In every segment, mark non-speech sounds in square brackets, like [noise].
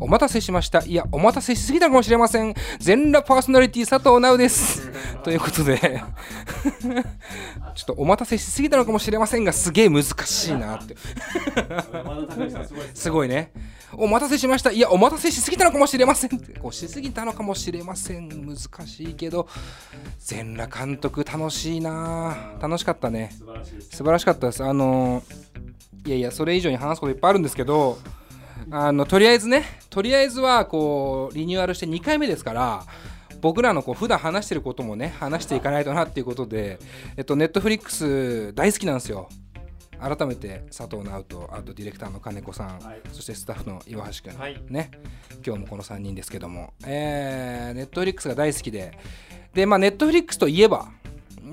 お待たせしました。いやお待たせしすぎたかもしれません。全裸パーソナリティ佐藤直です。[laughs] ということで。[laughs] ちょっとお待たせしすぎたのかもしれませんがすげえ難しいなって。[laughs] すごいね。お待たせしました。いやお待たせしすぎたのかもしれませんって。こうしすぎたのかもしれません。難しいけど全裸監督楽しいな。楽しかったね。素晴らしかったです。あのいやいやそれ以上に話すこといっぱいあるんですけどあのとりあえずねとりあえずはこうリニューアルして2回目ですから僕らのこう普段話してることもね話していかないとなっていうことでえっとネットフリックス大好きなんですよ。改めて佐藤直人あとディレクターの金子さん、はい。そしてスタッフの岩橋君、はい。ね今日もこの3人ですけども。えー、ネットフリックスが大好きで。でまあネットフリックスといえば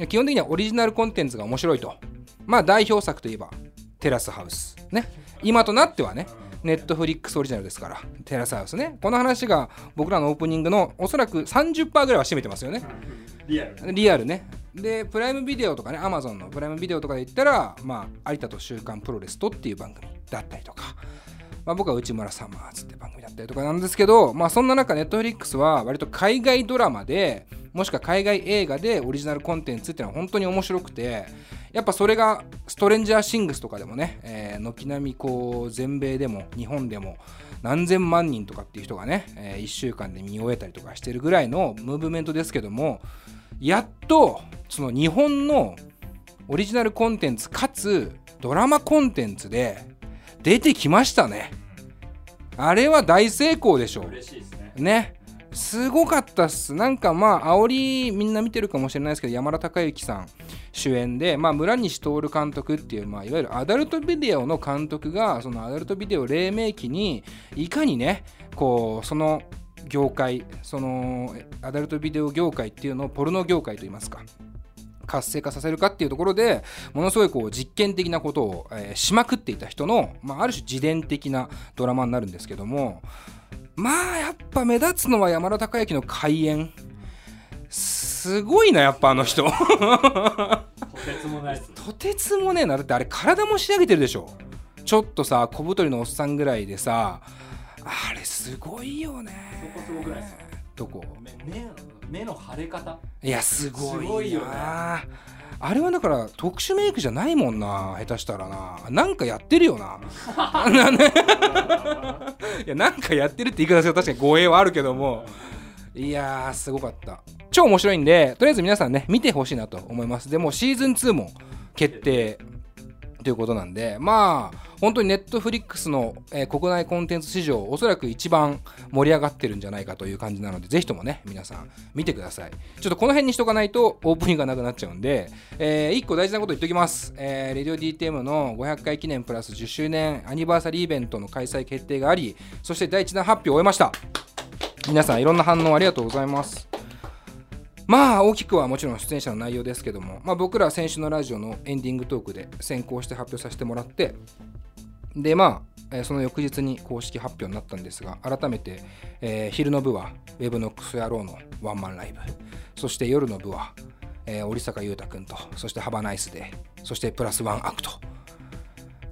基本的にはオリジナルコンテンツが面白いと。まあ代表作といえばテラスハウスね。今となってはねネットフリックスオリジナルですからテラスハウスね。この話が僕らのオープニングのおそらく30%ぐらいは占めてますよね。リアルリアルね。でプライムビデオとかねアマゾンのプライムビデオとかで言ったら、まあ、有田と週刊プロレスとっていう番組だったりとか、まあ、僕は内村サマーズって番組だったりとかなんですけど、まあ、そんな中ネットフリックスは割と海外ドラマでもしくは海外映画でオリジナルコンテンツっていうのは本当に面白くてやっぱそれがストレンジャーシングスとかでもね、えー軒並みこう全米でも日本でも何千万人とかっていう人がね、え1週間で見終えたりとかしてるぐらいのムーブメントですけどもやっとその日本のオリジナルコンテンツかつドラマコンテンツで出てきましたね。あれは大成功でしょう。嬉しいですね。ね。すごかったっす。なんかまあ煽りみんな見てるかもしれないですけど山田孝之さん主演で、まあ、村西徹監督っていう、まあ、いわゆるアダルトビデオの監督がそのアダルトビデオ黎明期にいかにねこうその業界そのアダルトビデオ業界っていうのをポルノ業界といいますか活性化させるかっていうところでものすごいこう実験的なことを、えーしまくっていた人の、まあ、ある種自伝的なドラマになるんですけどもまあやっぱ目立つのは山田孝之の開演。すごいなやっぱあの人。とてつもない。とてつもねえな。だってあれ体も仕上げてるでしょ。ちょっとさ小太りのおっさんぐらいでさあれすごいよね。そこすごくないですか？どこ？目目の目の腫れ方。いやすごいすごいよね。なあれはだから特殊メイクじゃないもんな下手したらな。なんかやってるよな。[laughs] いやなんかやってるって言い方すると確かに語弊はあるけども。いやーすごかった。超面白いんでとりあえず皆さんね見てほしいなと思います。でもシーズン2も決定ということなんでまあ本当にネットフリックスの、えー国内コンテンツ市場おそらく一番盛り上がってるんじゃないかという感じなのでぜひともね皆さん見てください。ちょっとこの辺にしとかないとオープニングがなくなっちゃうんで、え1個大事なこと言っておきます、えー、レディオ DTM の500回記念プラス10周年アニバーサリーイベントの開催決定がありそして第1弾発表を終えました。皆さんいろんな反応ありがとうございます。まあ大きくはもちろん出演者の内容ですけども、まあ、僕らは先週のラジオのエンディングトークで先行して発表させてもらってでまあその翌日に公式発表になったんですが改めて、えー昼の部は Web のクソ野郎のワンマンライブそして夜の部は、えー織坂優太君とそしてハバナイスでそしてプラスワンアクト。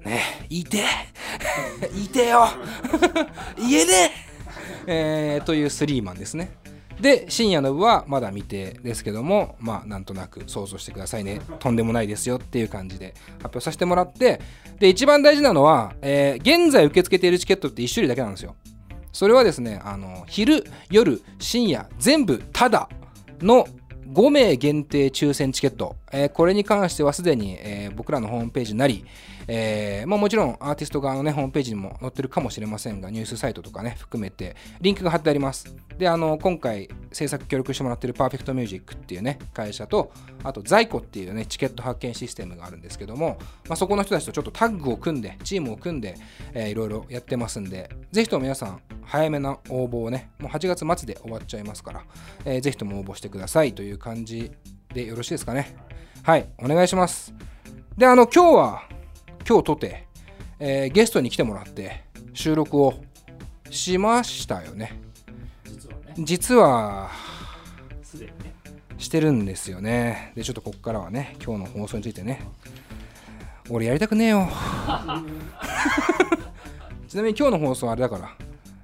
ねえいてえ。[laughs] いてえよ。言えねええーというスリーマンですね。で深夜の部はまだ未定ですけどもまあなんとなく想像してくださいね。とんでもないですよっていう感じで発表させてもらってで一番大事なのは、えー現在受け付けているチケットって1種類だけなんですよ。それはですねあの昼夜深夜全部タダの5名限定抽選チケット、えーこれに関してはすでに、えー僕らのホームページなり、えーまあ、もちろんアーティスト側の、ね、ホームページにも載ってるかもしれませんがニュースサイトとかね含めてリンクが貼ってあります。であの今回制作協力してもらってるパーフェクトミュージックっていうね会社とあと在庫っていうねチケット発券システムがあるんですけども、まあ、そこの人たちとちょっとタッグを組んでチームを組んで、えーいろいろやってますんでぜひとも皆さん早めな応募をねもう8月末で終わっちゃいますから、えーぜひとも応募してくださいという感じでよろしいですかね。はいお願いします。であの今日は今日とて、えーゲストに来てもらって収録をしましたよね。実はしてるんですよね。でちょっとここからはね今日の放送についてね俺やりたくねえよ。[laughs] ちなみに今日の放送はあれだから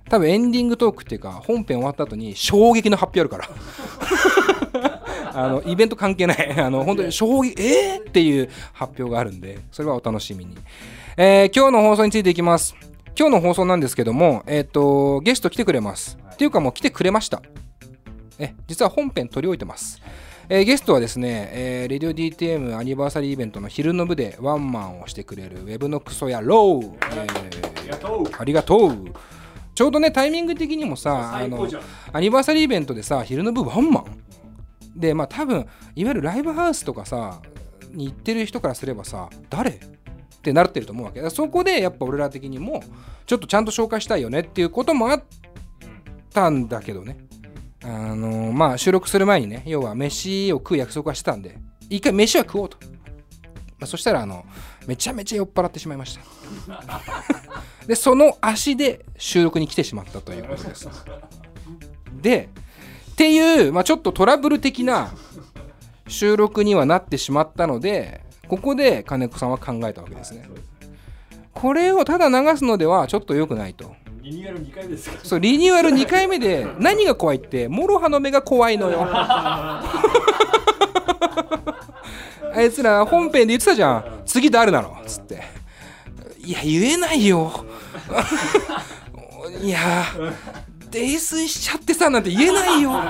多分エンディングトークっていうか本編終わった後に衝撃の発表あるから。[laughs] あのイベント関係ない。あの本当に衝撃えー、っていう発表があるんでそれはお楽しみに、えー、今日の放送についていきます今日の放送なんですけども、えっ、ー、とゲスト来てくれます、っていうかもう来てくれました。え実は本編取り置いてます。えー、ゲストはですね、えー、レディオ DTM アニバーサリーイベントの昼の部でワンマンをしてくれるウェブのクソ野郎、えー、ありがとう。ちょうどねタイミング的にもさあのアニバーサリーイベントでさ昼の部ワンマン。でまあ多分いわゆるライブハウスとかさに行ってる人からすればさ誰？ってなってると思うわけ。そこでやっぱ俺ら的にもちょっとちゃんと紹介したいよねっていうこともあったんだけどね。あの、まあ収録する前にね要は飯を食う約束はしてたんで一回飯は食おうと、まあ、そしたらあのめちゃめちゃ酔っ払ってしまいました。でその足で収録に来てしまったということです。でっていう、まあ、ちょっとトラブル的な収録にはなってしまったのでここで金子さんは考えたわけですね。これをただ流すのではちょっと良くないと。リニューアル2回目ですか？そうリニューアル2回目で何が怖いってモロハの目が怖いのよ。[laughs] あいつら本編で言ってたじゃん。次誰なのっつって。いや言えないよ。[laughs] いや泥酔しちゃってさなんて言えないよ。[laughs]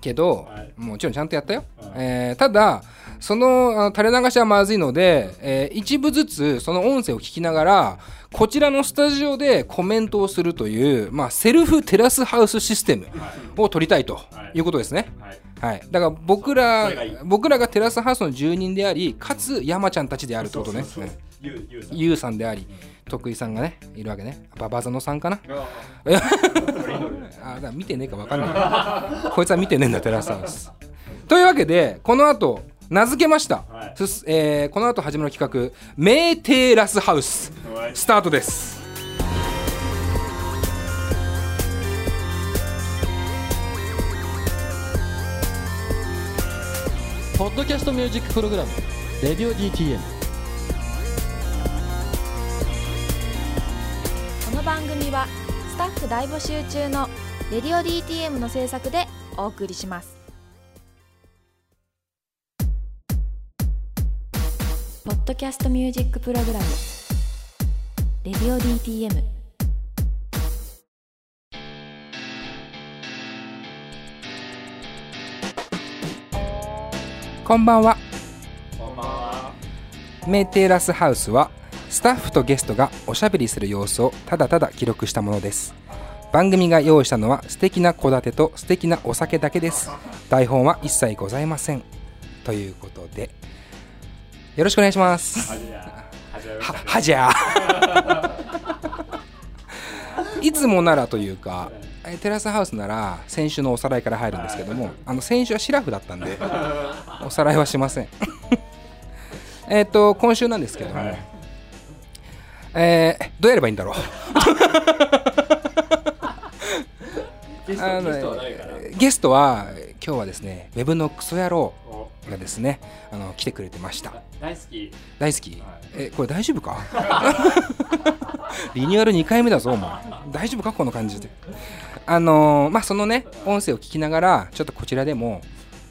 けど、もちろんちゃんとやったよ、えー、ただそのあの垂れ流しはまずいので、えー、一部ずつその音声を聞きながらこちらのスタジオでコメントをするという、まあ、セルフテラスハウスシステムを取りたいとい。うことですね。はい、だから僕ら僕らがテラスハウスの住人でありかつ山ちゃんたちであるってことね。ゆうさん。であり徳井さんがねいるわけね。ババザノさんかな？あ [laughs] だ見てねえか分かんない。こいつは見てねえんだテラスハウス。というわけでこの後名付けました、はい、えー、この後始まる企画「メーテーラスハウス」スタートです。ポッドキャストミュージックプログラム「レディオ DTM」この番組はスタッフ大募集中の「レディオ DTM」の制作でお送りしますポッドキャストミュージックプログラム「レディオ DTM」こんばんは。こんばんは。メーテーラスハウスはスタッフとゲストがおしゃべりする様子をただただ記録したものです。番組が用意したのは素敵な戸建てと素敵なお酒だけです。台本は一切ございません。ということでよろしくお願いします。はじゃいつもならというかテラスハウスなら先週のおさらいから入るんですけどもあの先週はシラフだったんでおさらいはしません。[laughs] えっと今週なんですけども、はい、えー、どうやればいいんだろう？あのゲストは今日はですねウェブのクソ野郎がですねあの来てくれてました。大好き。大好き、はい、えこれ大丈夫か？[laughs] リニューアル2回目だぞお前。大丈夫か？この感じで。あのー、まあそのね音声を聞きながらちょっとこちらでも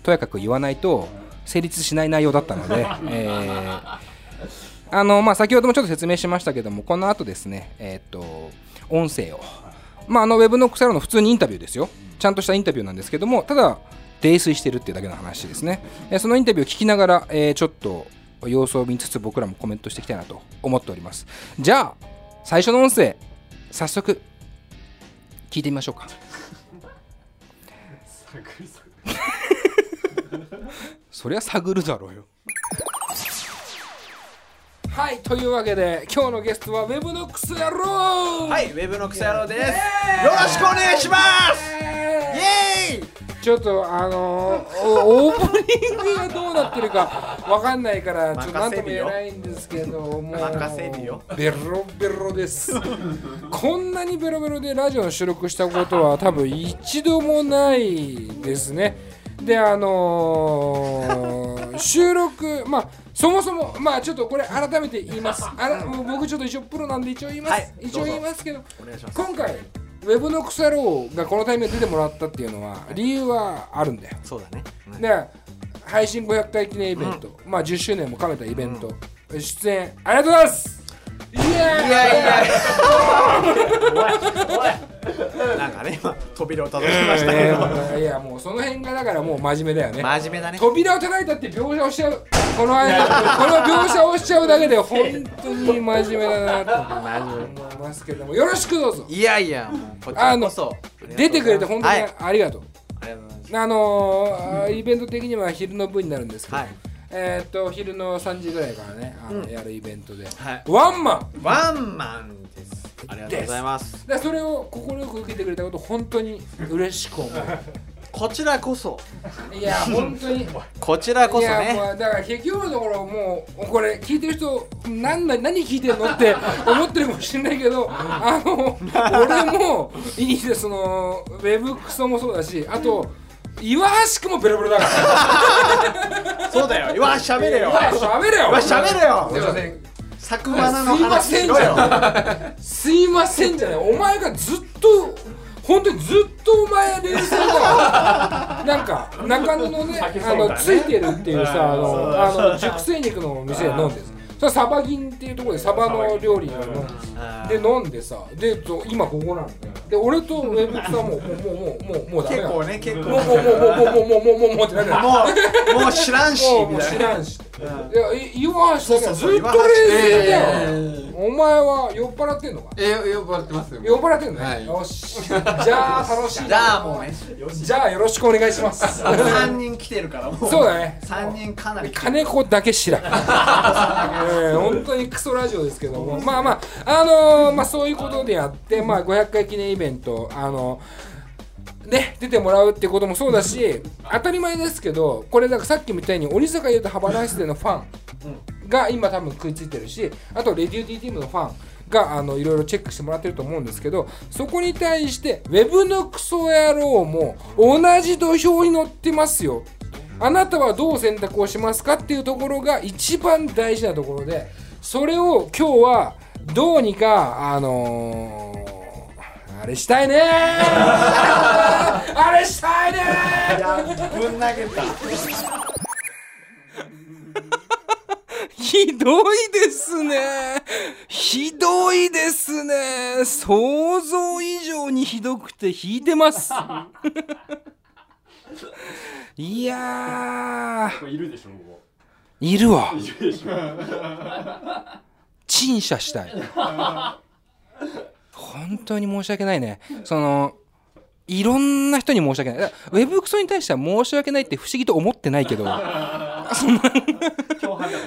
とやかく言わないと成立しない内容だったので、[laughs] えー、あのまあ、先ほどもちょっと説明しましたけどもこの後ですねえっ、と音声をまあ、あのウェブのクサロの普通にインタビューですよちゃんとしたインタビューなんですけどもただ泥酔してるっていうだけの話ですね。そのインタビューを聞きながら、えー、ちょっと様子を見つつ僕らもコメントしていきたいなと思っております。じゃあ、最初の音声、早速、聞いてみましょうか。[laughs] [laughs] そりゃ探るだろうよ。はい、というわけで今日のゲストはウェブのクソ野郎。はい、ウェブのクソ野郎です、よろしくお願いします。イエーイ。ちょっとあのー、オープニングがどうなってるかわかんないからちょっと何とも言えないんですけども。うベロベロです。こんなにベロベロでラジオの収録したことは多分一度もないですねであのー、収録まあそもそもまあちょっとこれ改めて言います。あらもう僕ちょっと一応プロなんで一応言います、はい。一応言いますけどお願いします。今回ウェブの腐郎がこのタイミングで出てもらったっていうのは理由はあるんだよ。そうだね。うん。で配信500回記念イベント、まあ10周年も兼ねたイベント、出演ありがとうございますイエーイいやいやおいなんかね今扉を叩きましたけえどーいやもうその辺がだからもう真面目だよね真面目だね扉を叩いたって描写をしちゃうこの間この描写をしちゃうだけで本当に真面目だなと思いますけどもよろしくどうぞいやいやもうこちらこそ出てくれて本当にありがとう、ありがとうございますあのーイベント的には昼の部になるんですけど、はいえーっと昼の3時ぐらいからねあの、うん。やるイベントで、はい。ワンマン。ワンマンです。ありがとうございます。でそれを快く受けてくれたこと本当に嬉しく思 [laughs] こちらこそ。ういや本当に。[laughs] こちらこそね。うだから結局のところもうこれ聞いてる人なんだ何聞いてんのって [laughs] 思ってるかもしれないけどあの俺もいいですそのウェブクソもそうだしあと岩橋くもベロベロだから。[laughs] そうだよ。うわ喋れよ。喋れよ。うわ喋れよ。すいません。作花のすいま話せんじゃんすいませんじゃない。お前がずっと本当にずっとお前冷静だよ。なんか中野のねあのついてるっていうさあのあの熟成肉の店で飲んでさそれサバ銀っていうところでサバの料理を飲ん。でで飲んでさでと今ここなんだよ。で俺とウェブさんももうもうもうもうも結構ね結構。もうもうもうもうもうもうもうもうもうもうもうもう知らんしもうもうみたいな知らんし。いや、い岩橋だけはずっと冷静だ岩よ。お前は酔っ払ってんのか？えー、呼ばれてますよ酔っ払ってんのね？はいよし。じゃあ楽しい。じゃあもうねじゃあよろしくお願いします。3人来てるからもうそうだね。3人かなり金子だけ知らん。[laughs] えー本当にクソラジオですけども、まあまあ、あのーまあそういうことでやって、まあ500回記念イベント、あのね、出てもらうってこともそうだし当たり前ですけどこれだからさっきみたいに鬼坂優とハバナイスでのファンが今多分食いついてるしあとレディオ D チームのファンがあのいろいろチェックしてもらってると思うんですけどそこに対してウェブのクソ野郎も同じ土俵に乗ってますよ。あなたはどう選択をしますかっていうところが一番大事なところでそれを今日はどうにかあのーれしたいねー。あれしたいねー。ぶん投げた。ひどいですね。ひどいですね。想像以上にひどくて引いてます。いやいるでしょもいるわ。陳謝したい本当に申し訳ないね。そのいろんな人に申し訳ない。ウェブクソに対しては申し訳ないって不思議と思ってないけど。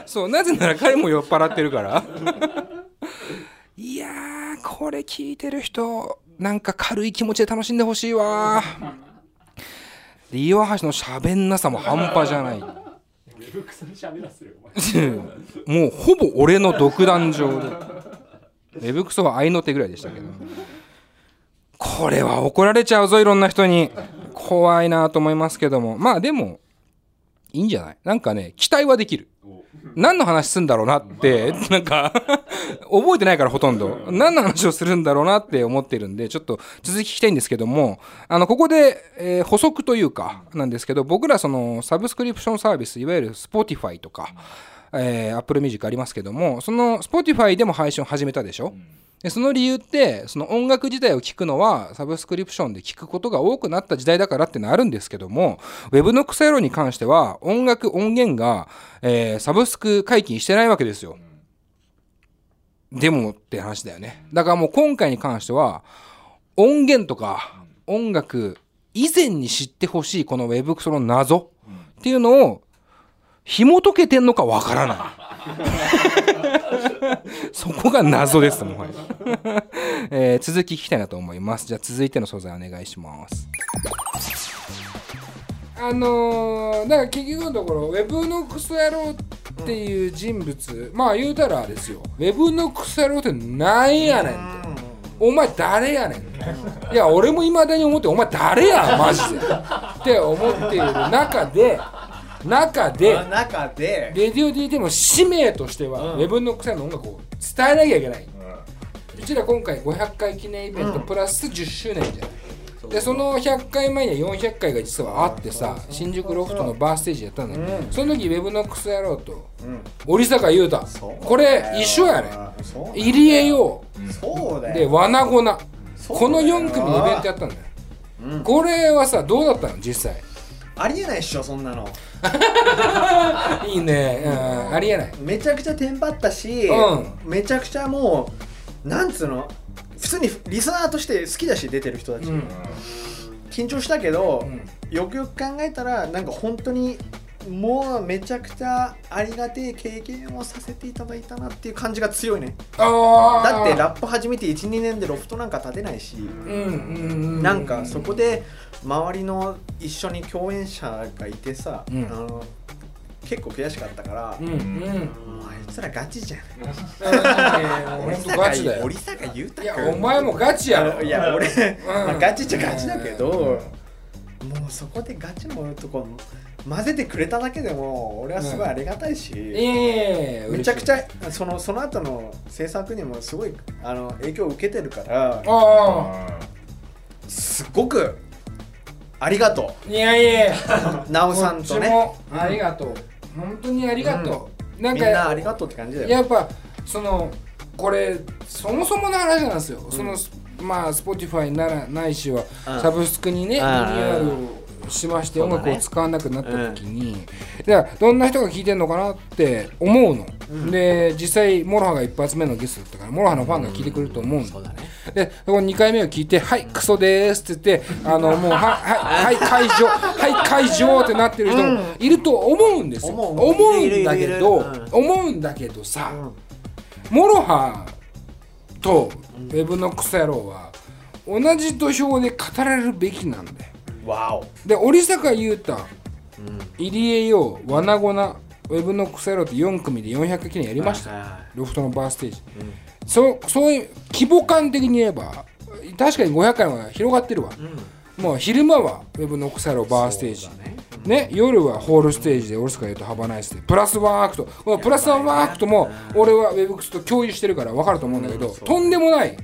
そうなぜなら彼も酔っ払ってるから。いやーこれ聞いてる人なんか軽い気持ちで楽しんでほしいわ。で岩橋のしゃべんなさも半端じゃない。ウェブクソに喋らせるよお前。[laughs] もうほぼ俺の独壇場でウェブクソは合いの手ぐらいでしたけど。これは怒られちゃうぞいろんな人に。怖いなと思いますけども。まあでもいいんじゃない？なんかね期待はできる。何の話すんだろうなって、なんか、覚えてないからほとんど。何の話をするんだろうなって思ってるんで、ちょっと続き聞きたいんですけども、あの、ここで、えー補足というか、なんですけど、僕らその、サブスクリプションサービス、いわゆる Spotify とか、えー、Apple Music ありますけども、その Spotify でも配信を始めたでしょ、でその理由ってその音楽自体を聴くのはサブスクリプションで聴くことが多くなった時代だからってのあるんですけどもウェブの草野郎に関しては音楽音源が、えーサブスク解禁してないわけですよ。でもって話だよね。だからもう今回に関しては音源とか音楽以前に知ってほしいこのウェブクソの謎っていうのを紐解けてんのかわからない。[laughs] そこが謎ですもはや、[laughs] えー続き聞きたいなと思います。じゃあ続いての素材お願いします。あのー、だから結局のところウェブのクソ野郎っていう人物まあ言うたらですよ。ウェブのクソ野郎ってなんやねんって。お前誰やねんいや俺もいまだに思ってお前誰やマジで。って思っている中で中であ中で。レディオ DT の使命としては、うん。ウェブノックさんの音楽を伝えなきゃいけない、うちら今回500回記念イベントうん。プラス10周年じゃない、でその100回前には400回が実はあってさ新宿ロフトのバーステージやったんだよ、うん。その時ウェブノックス野郎とうん。織坂優太これ一緒やね。入江よでわな。この4組イベントやったんだよ、うん。これはさどうだったの実際？ありえないっしょそんなの。[laughs] いいね、うん、ありえない。めちゃくちゃテンパったし、うめちゃくちゃもうなんつうの普通にリスナーとして好きだし出てる人たち、うん。緊張したけど、うん。よくよく考えたらなんか本当にもうめちゃくちゃありがてえ経験をさせていただいたなっていう感じが強いね。だってラップ始めて12年でロフトなんか立てないし、うなんかそこで周りの一緒に共演者がいてさ、うん。あの結構悔しかったから、うんうん。もうあいつらガチじゃん。本当ガチだよ。いや君お前もガチやろ。いや俺、まあ、ガチっちゃガチだけど、うん。もうそこでガチのとこ混ぜてくれただけでも俺はすごいありがたいし、いやいやいやめちゃくちゃそのその後の制作にもすごいあの影響を受けてるからあすっごくありがとあいやいやなおさんとね。ありがとう。本当にありがとう。なんみんなあかりがとうって感じだよ。やっぱそのこれそもそもの話なんですよ。そのまあ Spotify ならないしはうん。サブスクにねリニうんューアルをしまして音楽を使わなくなった時にじゃあどんな人が聴いてんのかなって思うの。で実際モロハが一発目のゲストだったからモロハのファンが聞いてくれると思うんだ。そうだね。でそこ2回目を聞いて「はいクソです」って言ってあのもう「ははいはい解除はい解除」ってなってる人もいると思うんですよ、思う。んだけど、うん。思うんだけどさ、うんモロハとウェブのクソ野郎は同じ土俵で語られるべきなんだよわおで織坂優太うん。入江陽ワナゴナウェブのクソ野郎って4組で400回記念やりました、はいはいロフトのバーステージ、そうそういう規模感的に言えば確かに500回は広がってるわ、もう昼間はウェブのクソ野郎バーステージ。そうだね。ね、夜はホールステージでオルスカ言うとハバナイスでプラスワンアクトこのプラスワンアクトも俺はウェブクスと共有してるから分かると思うんだけど、とんでもない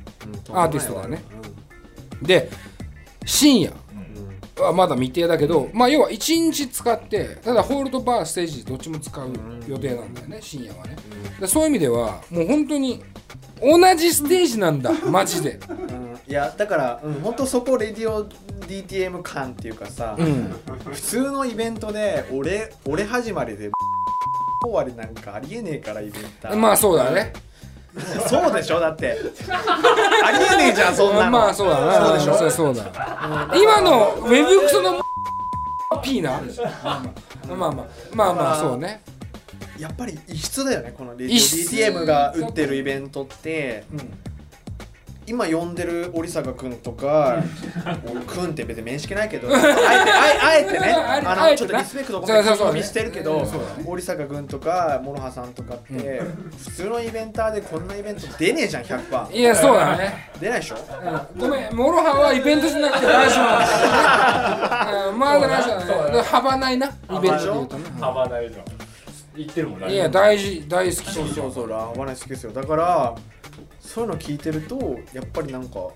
アーティストだね。で深夜はまだ未定だけど、まあ要は1日使ってただホールとバーステージどっちも使う予定なんだよね深夜はね。でそういう意味ではもう本当に同じステージなんだ [laughs] マジで。うん。いやだから、うん、本当そこレディオ DTM 感っていうかさ、うん。普通のイベントで俺俺始まりで [laughs] 終わりなんかありえねえからイベントまあそうだね [laughs] そうでしょ？だって。ありえねえじゃんそんなの。まあそうだな。そうでしょ？そうそうだ。今のウェブクソの P なまあまあまあまあまあそうね。やっぱり異質だよねこの DTM が打ってるイベントって。うん今呼んでる織坂君とか [laughs] 俺君って別に面識ないけどあえてあえあえてねあのちょっとリスペクトを込めてしてるけど織坂君とか諸葉さんとかって普通のイベンターでこんなイベント出ねえじゃん100%いやそうだね。出ないでしょ？うん。ごめんモロハはイベントじゃなくてラジオなん。だよね。うんまだラジオだね。だから幅ないなイベントで言うとね。幅大丈夫言ってるもんいや大事大好き。そうそうそうラーバナ好きですよ。だからそういうの聞いてるとやっぱりなんか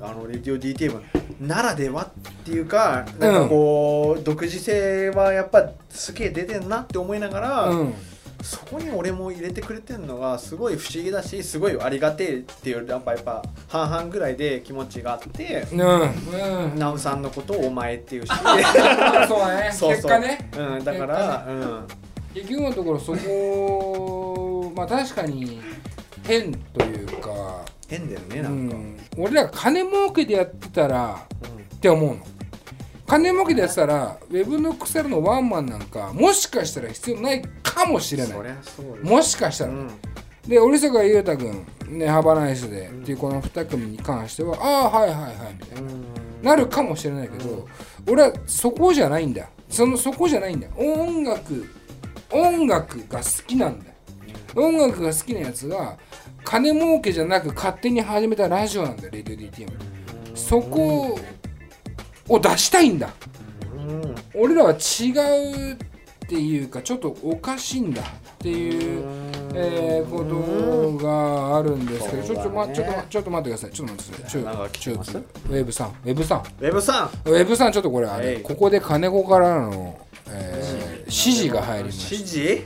あのレディオ DTM ならではっていうかなんかこう、独自性はやっぱすげえ出てんなって思いながら、うん。そこに俺も入れてくれてんのがすごい不思議だしすごいありがてえっていうやっぱやっぱ半々ぐらいで気持ちがあってうん。うん。ナウさんのことをお前っていうし。[laughs] そうだね。[laughs] そうそう。結果ね。うん、だから、うん。結局のところそこまあ確かに変というか。変だよねうなんか、ん。俺らが金儲けでやってたらうん。って思うの。金儲けでやってたらウェブのクセルのワンマンなんかもしかしたら必要ないかもしれない。もしかしたら、うん。で織坂優太君ねハバナイスで、っていうこの2組に関してはああはいはいはいみたいな、なるかもしれないけど、俺はそこじゃないんだ。そのそこじゃないんだ。音楽音楽が好きなんだ。よ音楽が好きなやつが金儲けじゃなく勝手に始めたラジオなんだよレディオ DTM そこを出したいんだ。うん俺らは違うっていうかちょっとおかしいんだ。っていう、えーことがあるんですけど、ちょっと、ま、ちょっとちょっと待ってください。ちょっと待ってください。ウェブさん。ウェブさん。ウェブさん。ウェブさんちょっとこれあれ、はい。ここで金子からの、えー指示。が入りました指示？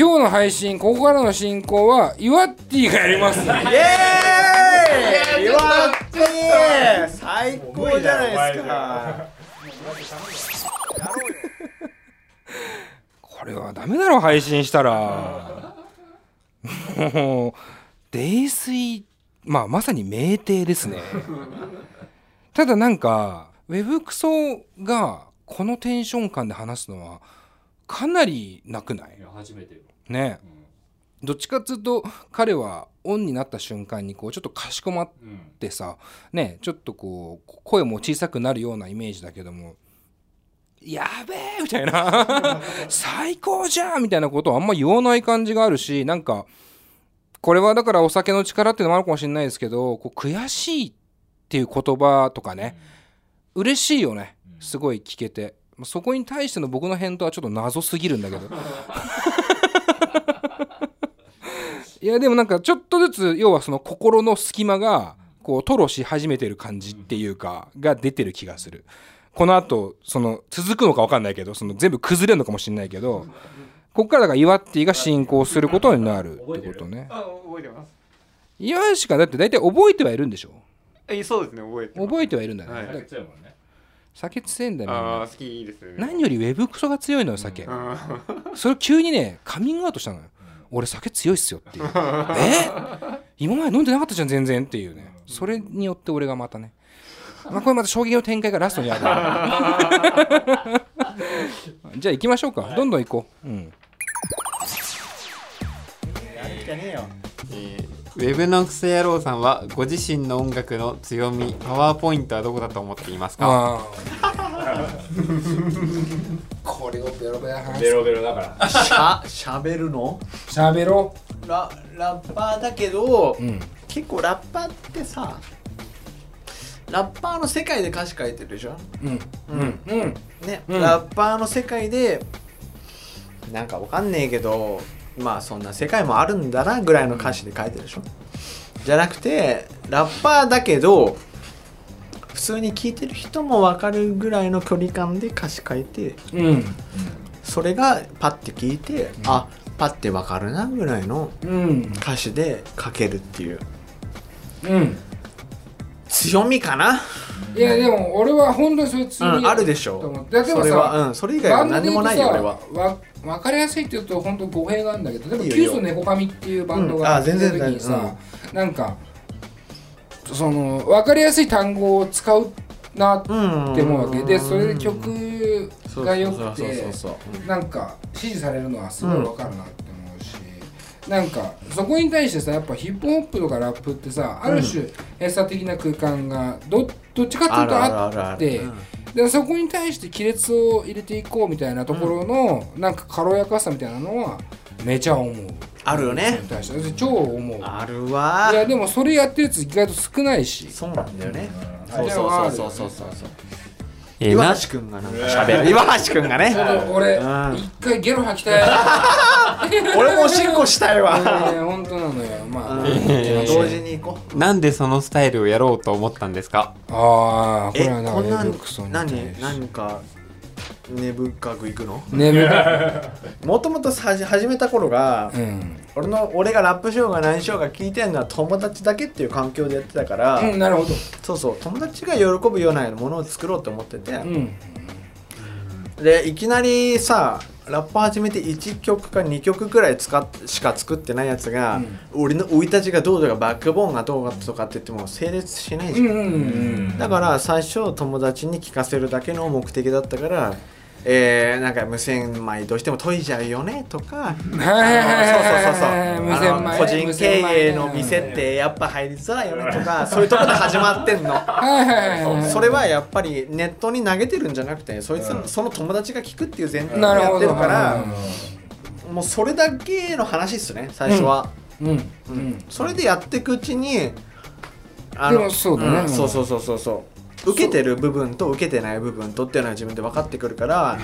今日の配信ここからの進行はイワッティがやります。イエーイ岩手最高じゃないですか。これはダメだろ配信したら。もう泥酔まあまさに酩酊ですね。ただなんかウェブクソがこのテンション感で話すのはかなりなくない？いや初めてよ、ね。どっちかっつうと彼はオンになった瞬間にこうちょっとかしこまっうんてさねちょっとこう声も小さくなるようなイメージだけどもやべえみたいな。[laughs] 最高じゃんみたいなことをあんま言わない感じがあるしなんかこれはだからお酒の力っていうのもあるかもしれないですけどこう悔しいっていう言葉とかね嬉しいよね。すごい聞けて。まあそこに対しての僕の返答はちょっと謎すぎるんだけどいやでもなんかちょっとずつ要はその心の隙間がこう吐露し始めてる感じっていうかが出てる気がする。この後その続くのか分かんないけどその全部崩れるのかもしれないけどここからだから岩ッティが進行することになるってことね。あ覚えてます。岩橋かだって大体覚えてはいるんでしょ？えそうですね覚えてます。覚えてはいるんだよね、はい。だから強いもんね。酒強いんだよみんなああ好きですね。何よりウェブクソが強いのよ酒。あ [laughs] それを急にねカミングアウトしたのよ俺酒強いっすよっていう。え？今まで飲んでなかったじゃん全然っていうね。それによって俺がまたね。まあこれまた衝撃の展開がラストにある。[laughs] じゃあ行きましょうか。どんどん行こう、うん、じゃねえよ。えーウェブのクソ野郎さんはご自身の音楽の強みパワーポイントはどこだと思っていますか？これをベロベロ話す。ベロベロだから。しゃしゃべるの？喋ろララッパーだけど、う、うん、結構ラッパーってさラッパーの世界で歌詞書いてるでしょ？うん。うん。うん。ね、うん。ラッパーの世界でなんかわかんねえけどまあそんな世界もあるんだなぐらいの歌詞で書いてるでしょ？じゃなくてラッパーだけど普通に聴いてる人もわかるぐらいの距離感で歌詞書いてうん。それがパッて聞いて、あパッてわかるなぐらいのうん。歌詞で書けるっていう。うん。強みかな？いやでも俺は本当にそれ強みうんあるでしょ。と思っていやでもそれさはうんそれ以外は何でもないよ俺は。わ分かりやすいって言うと本当語弊があるんだけど例えばキュース猫髪っていうバンドうんがあ全然時にさ、なんかその分かりやすい単語を使うなってうん思うわけ。でそれで曲が良くてなんか支持されるのはすごい分かるなって思うし、なんかそこに対してさやっぱヒップホップとかラップってさある種閉鎖的な空間がどどっちかっていうとあってうんでそこに対して亀裂を入れていこうみたいなところの、なんか軽やかさみたいなのはめちゃ思う。あるよね。超思う。あるわ。いやでもそれやってるやつ意外と少ないし。そうなんだよね。うん。そうそうそうそうそうそう。えーな岩橋くんがな。んか喋る岩橋くんがね。俺うん。一回ゲロ吐きたい。[laughs] 俺もおしっこしたいわ。[laughs] 本当なのよ。まあ、同時に行こう。なんでそのスタイルをやろうと思ったんですか？ああこえれはなこんなウェブクソに対して。何何か根深くいくの？眠る [laughs] もともと始始めた頃がうん、俺の俺がラップしようが何しようが聞いてるのは友達だけっていう環境でやってたから、うん、なるほど。そうそう友達が喜ぶようなものを作ろうと思ってて、うん。でいきなりさラップ始めて1曲か2曲くらい使っしか作ってないやつが、俺の生い立ちがどうとかバックボーンがどうかとかって言っても成立しないじゃん。だから最初友達に聞かせるだけの目的だったからえー、なんか無洗米どうしても研いじゃうよねとかそうそうそうそう。個人経営の店ってやっぱ入りづらいよねとかそういうところで始まってんの。それはやっぱりネットに投げてるんじゃなくてそいつのその友達が聞くっていう前提でやってるからもうそれだけの話っすね最初は、うん。うん。それでやっていくうちにあでもそうだね。ん。そうそうそうそうそう受けてる部分と受けてない部分とっていうのは自分で分かってくるから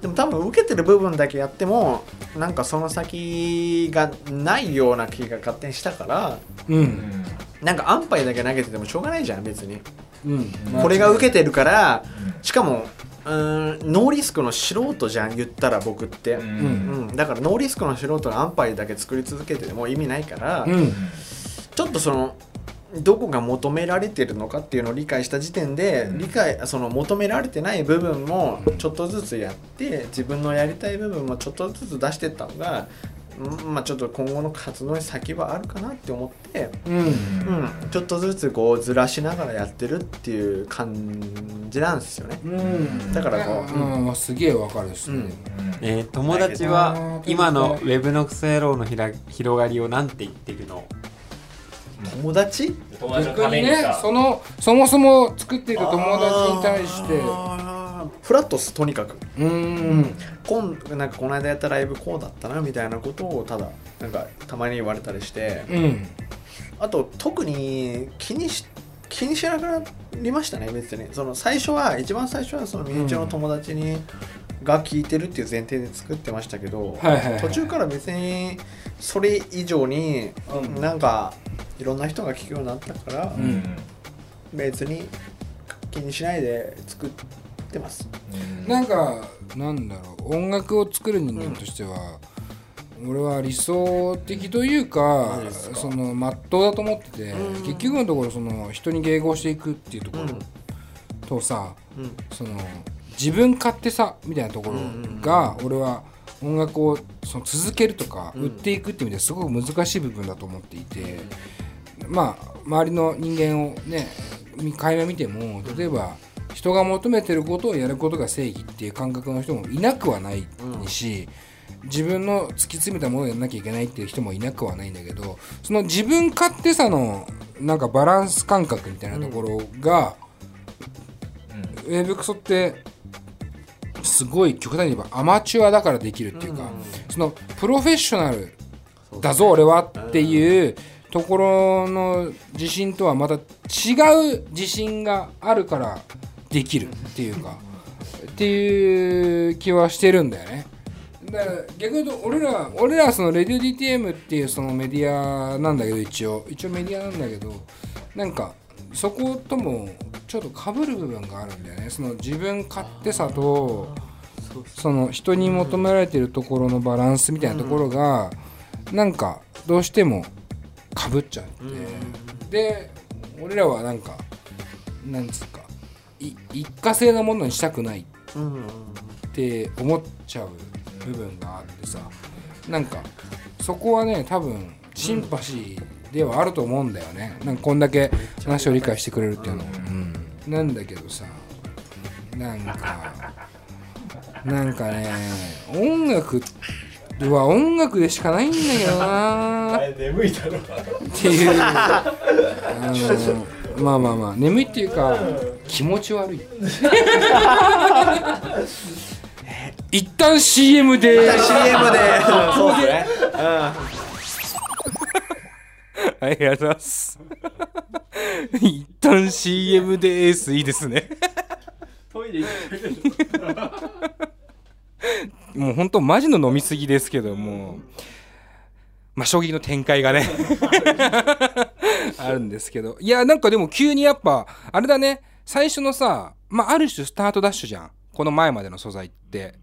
でも多分受けてる部分だけやってもなんかその先がないような気が勝手にしたからうん。なんか安牌だけ投げててもしょうがないじゃん別に。うん。これが受けてるからしかもうーんノーリスクの素人じゃん言ったら僕って、ううんん。だからノーリスクの素人が安牌だけ作り続けてても意味ないから、うん。ちょっとそのどこが求められてるのかっていうのを理解した時点で、理解その求められてない部分もちょっとずつやって自分のやりたい部分もちょっとずつ出してった方が、うんまあ、ちょっと今後の活動に先はあるかなって思って、うん。うん、ちょっとずつこうずらしながらやってるっていう感じなんですよね。うん。だからこううん。すげえわかるっすね、うん。えー友達は今のウェブのクソ野郎のひら広がりをなんて言ってるの？友達？友達にねためにさ。そのそもそも作っている友達に対して。フラットっすとにかく。うーん。こん。なんかこの間やったライブこうだったなみたいなことをただなんかたまに言われたりして。うん。あと特に気にし気にしなくなりましたね別に。その最初は一番最初はその身内の友達に、が聞いてるっていう前提で作ってましたけど、はいはいはい。途中から別にそれ以上にうん。なんかいろんな人が聞くようになったから、うん。別に気にしないで作ってます。なんかなんだろう音楽を作る人間としては、俺は理想的というかそのまっとうだと思っててうん。結局のところその人に迎合していくっていうところうん。とさ、うん。その自分勝手さみたいなところが俺は音楽をその続けるとかうん。売っていくっていう意味ですごく難しい部分だと思っていてまあ周りの人間をねみ垣間見ても例えば人が求めてることをやることが正義っていう感覚の人もいなくはないし、自分の突き詰めたものをやらなきゃいけないっていう人もいなくはないんだけどその自分勝手さのなんかバランス感覚みたいなところが、ウェブクソってすごい極端に言えばアマチュアだからできるっていうか、そのプロフェッショナルだぞ俺はっていうところの自信とはまた違う自信があるからできるっていうかっていう気はしてるんだよね。だから逆に言うと俺ら俺らはそのレディオ DTM っていうそのメディアなんだけど一応。一応メディアなんだけどなんかそこともちょっと被る部分があるんだよね。その自分勝手さとその人に求められてるところのバランスみたいなところがなんかどうしても被っちゃってで俺らはなんかなんつうかい一過性なものにしたくないうんって思っちゃう部分があってさなんかそこはね多分シンパシーではあると思うんだよね。なんかこんだけ話を理解してくれるっていうのは、うん、なんだけどさなんか [laughs] なんかね音楽は音楽でしかないんだけどな。あれ眠いだろ。っていう。あのまあまあまあ眠いっていうか気持ち悪い。[laughs] 一旦 CM で。CM で。そうですね、ありがとうございます。一旦 CM です。いいですね。トイレ行ってるもう本当マジの飲みすぎですけども。まあ衝撃の展開がね。[laughs] あるんですけど。いやなんかでも急にやっぱあれだね。最初のさまあある種スタートダッシュじゃん。この前までの素材って。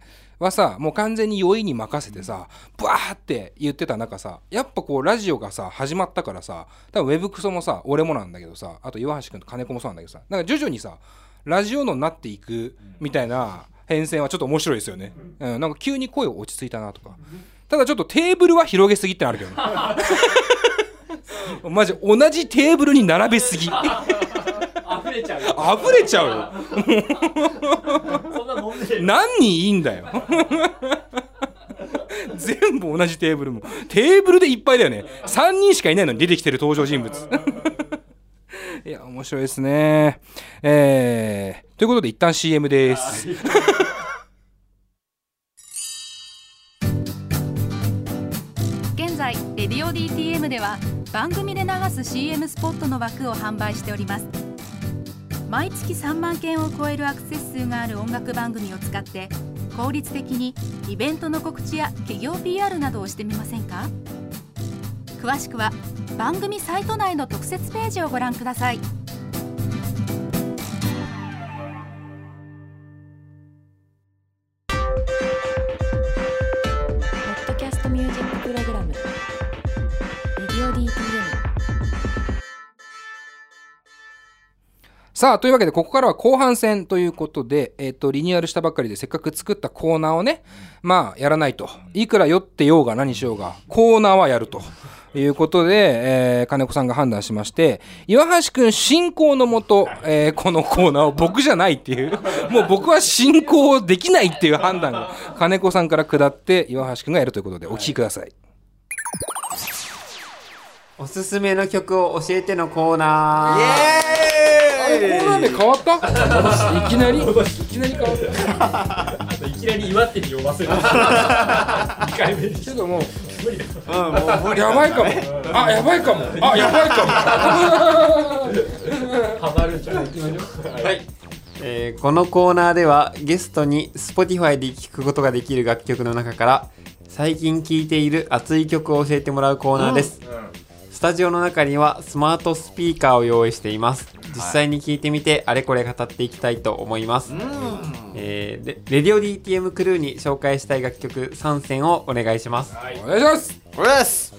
はさもう完全に酔いに任せてさブワーって言ってた中さやっぱこうラジオがさ始まったからさ多分ウェブクソもさ俺もなんだけどさあと岩橋君と金子もそうなんだけどさなんか徐々にさラジオのなっていくみたいな変遷はちょっと面白いですよね、うん、なんか急に声落ち着いたなとか。ただちょっとテーブルは広げすぎってのあるけどね。マジ同じテーブルに並べすぎ。溢れちゃうよ。溢れちゃうよ。何人いいんだよ。全部同じテーブルも。テーブルでいっぱいだよね。3人しかいないのに出てきてる登場人物いや面白いですね。えー、ということで一旦 CM です。現在レディオ DTM では番組で流す CM スポットの枠を販売しております。毎月3万件を超えるアクセス数がある音楽番組を使って効率的にイベントの告知や企業 PR などをしてみませんか？詳しくは番組サイト内の特設ページをご覧ください。ポッドキャストミュージックプログラム「レディオ DTM」さあというわけでここからは後半戦ということで、えっとリニューアルしたばっかりでせっかく作ったコーナーをねまあやらないと。いくら酔ってようが何しようがコーナーはやると。いうことで、えー金子さんが判断しまして岩橋君進行のもと、えーこのコーナーを僕じゃないっていう [laughs] もう僕は進行できないっていう判断が金子さんから下って岩橋君がやるということでお聞きください。おすすめの曲を教えてのコーナー。あれコーナー名変わった？[laughs] いきなり？いきなり変わった。[laughs] あといきなり岩手に読ませる。2回目にけどもう無理だうんもうやばいかも。あやばいかも。あやばいかも。ハマるんじゃないはい、えーこのコーナーではゲストに Spotify で聴くことができる楽曲の中から最近聴いている熱い曲を教えてもらうコーナーです、スタジオの中にはスマートスピーカーを用意しています実際に聴いてみてあれこれ語っていきたいと思います、えーレレディオ DTM クルーに紹介したい楽曲3選をお願いします。お願いします。これです。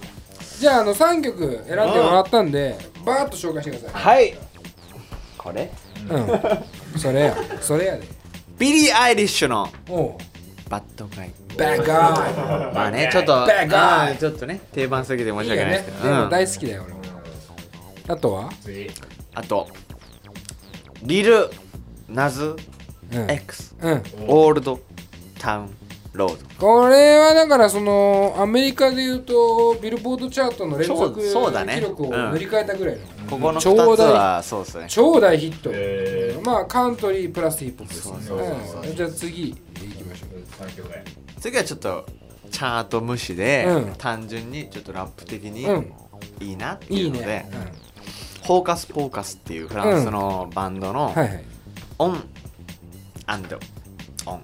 じゃああの3曲選んでもらったんでバーッと紹介してくださはい。これ？いうん。それや。それやで。ビリー・アイリッシュの Bad Guy Bad Guy まあねちょっと Bad Guyちょっとね定番すぎて申し訳ないでですけど。うん。も大好きだよ俺も。あとは？次あとリル・ナズ・うん、X うん、 Old Town Roadこれはだからそのアメリカでいうとビルボードチャートの連続そうそうだね。記録を塗り替えたぐらいの、ここの超2つ大はそうですね。超大ヒット、えまあカントリープラスヒップホップですね。そうそうそう。うん。じゃあ次行きましょう。ー、3曲目。次はちょっとチャート無視で、うん。単純にちょっとラップ的にうん。いいなっていいので、いうね、フォーカス・ポーカスっていうフランスのバンドの、うん、はいはい。オンアンドオン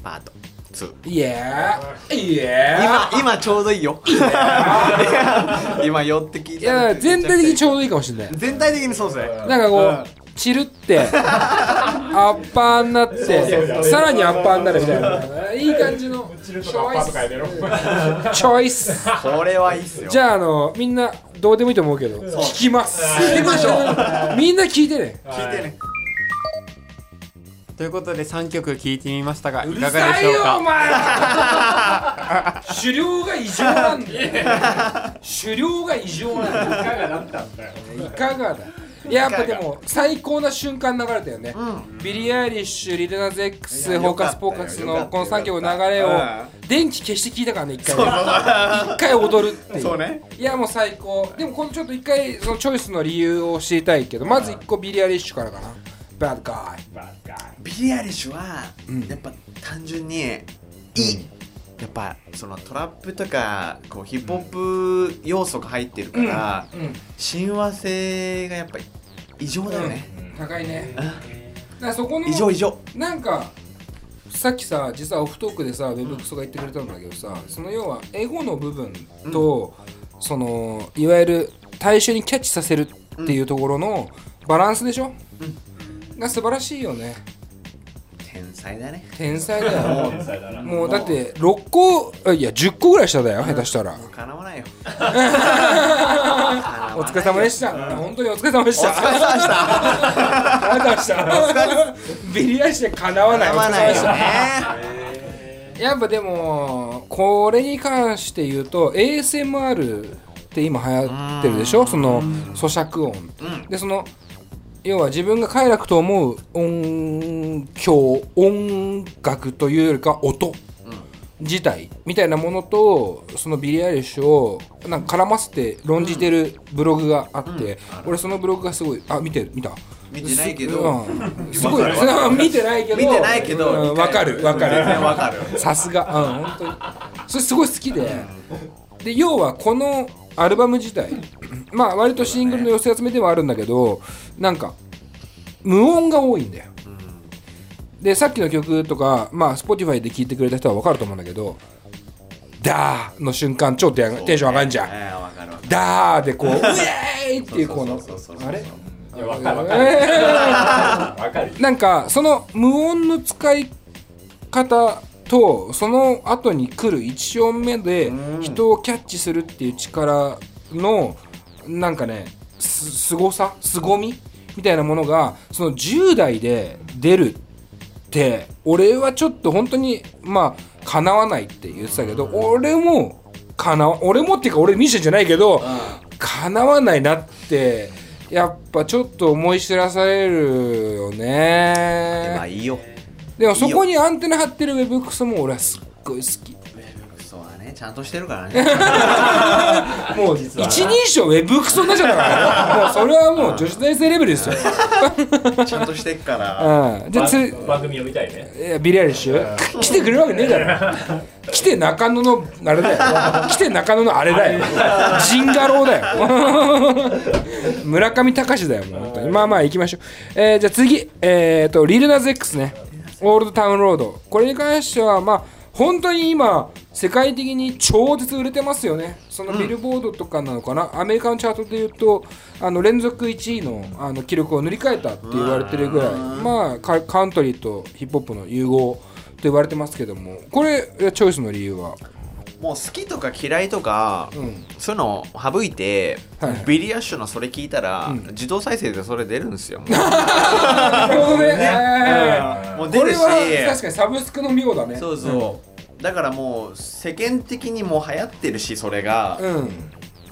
パート2いやー。いや今今ちょうどいいよ。[laughs] 今寄って聞いいたや全体的にちょうどいいかもしれない。全体的にそうですね。なんかこう、チルって [laughs] アッパーになってさらにアッパーになるみたいな。いい感じのチチルとかアッパーとかやめろ。チョイス。これはいいっすよ。じゃああのみんなどうでもいいと思うけど聞きます。聞きましょう。みんな聞いてね。聞いてね。ということで3曲聴いてみましたがいうかるさがでしょうか？いよお前。[laughs] 狩猟が異常なんだよ。[laughs] 狩猟が異常なんだよ。いかがだったんだよ。いかがだやっぱでも最高な瞬間流れたよね、ビリー・アイリッシュ、リルナズ X、いやホーカス・ポーカスのこの3曲の流れをうん。電気消して聞いたからね一回ね。一回踊るっていう。そうね。いやもう最高。でもこのちょっと一回そのチョイスの理由を知りたいけどまず一個ビリー・アイリッシュからかな。Bad Guy バカビリー・アイリッシュは、うん。やっぱ単純にいい、やっぱそのトラップとかこうヒップホップ要素が入ってるから、うん親和性がやっぱ異常だよね、高いね。うん。だからそこの異常異常。なんかさっきさ実はオフトークでさウェブクソが言ってくれたんだけどさその要はエゴの部分と、そのいわゆる対象にキャッチさせるっていうところのバランスでしょ、が素晴らしいよね。天才だね。天才だよ。[laughs] 天才だな。もうだって6個あいや10個ぐらい下だよ下手したら。かなわないよ。[laughs] お疲れ様でした。本当にお疲れ様でした。お疲れ様でした。した。ビリヤーしてかなわない。わないよね。やっぱでもこれに関して言うと ASMR って今流行ってるでしょ？その咀嚼音うん。でその要は自分が快楽と思う音響音楽というよりか音自体みたいなものとそのビリー・アイリッシュをなんか絡ませて論じてるブログがあって、俺そのブログがすごいあ見て見た。見てないけど。うん。すごい見てないけど。見てないけどうんわかるわか全然るわかる。さすが。うん本当に。それすごい好きで。で要はこのアルバム自体。まあ割とシングルの寄せ集めではあるんだけどなんか無音が多いんだよ。でさっきの曲とかまあ Spotify で聴いてくれた人は分かると思うんだけど「ダー」の瞬間超テンション上がるじゃん。ダーでこう、[laughs] ウェーイっていうこのあれわかるわかるかるーなんかその無音の使い方とその後に来る1音目で人をキャッチするっていう力のなんかねすすごさ？凄み？みたいなものがその10代で出るって俺はちょっと本当にまあかなわないって言ってたけど俺もかなわ俺もっていうか俺ミッションじゃないけどかなわないなってやっぱちょっと思い知らされるよまねあいいよでもそこにアンテナ張ってるウェブクソも俺はすっごい好きそうだねちゃんとしてるからね。[laughs] もう一人称ウェブクソになっちゃったからね。もうそれはもう女子大生レベルですよ、ちゃんとしてっから。うん、じゃあつ番番組読みたいね。いやビリアリッシュ？来てくれるわけねえだろ。来て中野のあれだよ。来て中野のあれだよ。ジンガローだよ。村上隆だよもう本当に。まあまあ行きましょう、えーじゃあ次。えー、とリルナズ X ねオールドタウンロード。これに関してはまあ本当に今世界的に超絶売れてますよね。そのビルボードとかなのかな、アメリカのチャートでいうとあの連続1位のあの記録を塗り替えたって言われてるぐらいまあカカントリーとヒップホップの融合と言われてますけども。これチョイスの理由は？もう好きとか嫌いとか、うん。そういうのを省いて、はいはい。ビリアッシュのそれ聞いたら、うん。自動再生でそれ出るんですよ。[laughs] なるほどね。えー。もう出るし。これは確かにサブスクの妙だね。そうそう、だからもう世間的にもう流行ってるしそれが、うん。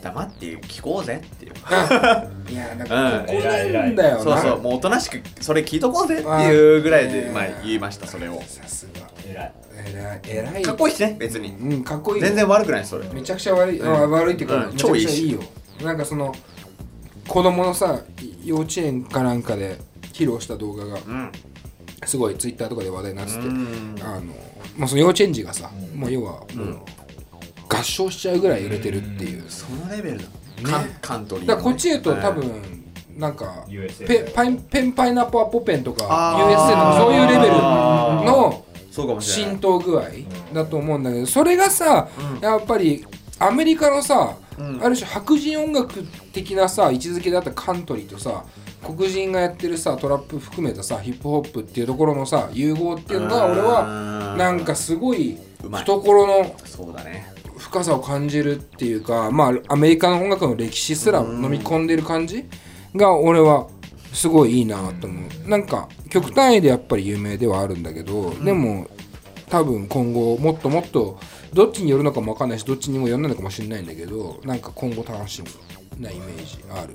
黙って聞こうぜっていう。[laughs] いやなんかここなんだよな。そうそう。もうおとなしくそれ聞いとこうぜっていうぐらいで、まあ、言いましたそれを。さすが。偉い偉い。偉い。かっこいいしね。別に。うんかっこいいよ。全然悪くないそれ。めちゃくちゃ悪い、あ悪いっていうか、うん。めちゃくちゃ超いいし。いいよ。なんかその子供のさ幼稚園かなんかで披露した動画がうん。すごいツイッターとかで話題になってて、うん。あのまあ、その幼稚園児がさ、もう要はもう合唱しちゃうぐらい売れてるっていう、そのレベルだ。カンカントリーだからこっちへと多分、うんなんかペパインペンパイナップルポペンとか USA とかそういうレベルのそうかもしれない。浸透具合だと思うんだけどそれがさ、やっぱりアメリカのさ、うん。ある種白人音楽的なさ位置づけだったカントリーとさ黒人がやってるさトラップ含めたさヒップホップっていうところのさ融合っていうのが俺はなんかすごい懐のそうだね。深さを感じるっていうかまあアメリカの音楽の歴史すら飲み込んでる感じが俺はすごいいいなと思う。なんか極単位でやっぱり有名ではあるんだけど、でも多分今後もっともっとどっちによるのかも分かんないしどっちにもよらないのかもしれないんだけどなんか今後楽しみなイメージある。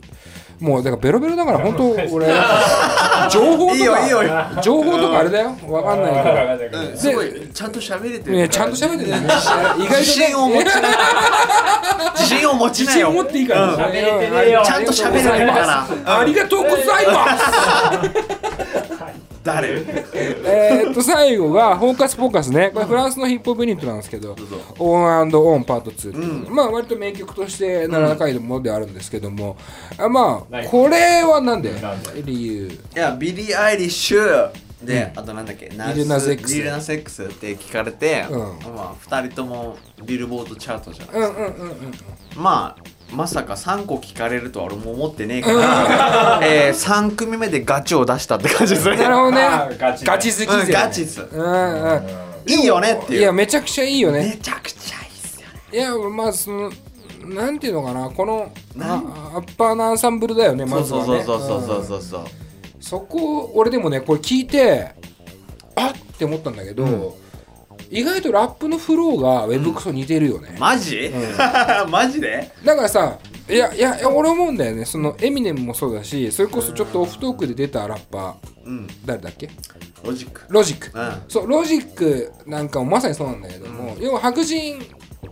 もうだからベロベロだから本当 [laughs] 俺情報とか情報とかあれだよ。分かんないからうん、すごいちゃんと喋れてる。ねちゃんと喋ってる。ね意外とね自信を持ちな自信を持ち自信を持っていいから、ちゃんと喋れてるから。ありがとうございます。[laughs] 誰？えーっと最後がフォーカスフォーカスね。これフランスのヒップホップユニットなんですけど「オンオンパート2」まあ割と名曲として名高いものであるんですけども、あまあはい。これはなんで？なんで？理由。いやビリー・アイリッシュで、あとなんだっけ？リルナズ X リルナズ X って聞かれて、うん。まあ、2人ともビルボードチャートじゃないうんうんうんうん。まあまさか3個聞かれるとは俺も思ってねえから、えー、3組目でガチを出したって感じですね。なるほどね。ガチね。ガチ好きうん勢ガチっす。うんうん。いいよねっていう。いやめちゃくちゃいいよね。めちゃくちゃいいっすよね。いやまあそのなんていうのかな。このあアッパーなアンサンブルだよねまずはね。そうそうそうそうそううんそうそうそこ俺でもねこれ聞いてあっって思ったんだけど、意外とラップのフローがウェブクソ似てるよね、マジ、[laughs] マジで？だからさいやいやいや俺思うんだよね。そのエミネムもそうだしそれこそちょっとオフトークで出たラッパー。うん。誰だっけ？ロジック。ロジック。うん。そうロジックなんかもまさにそうなんだけども、要は白人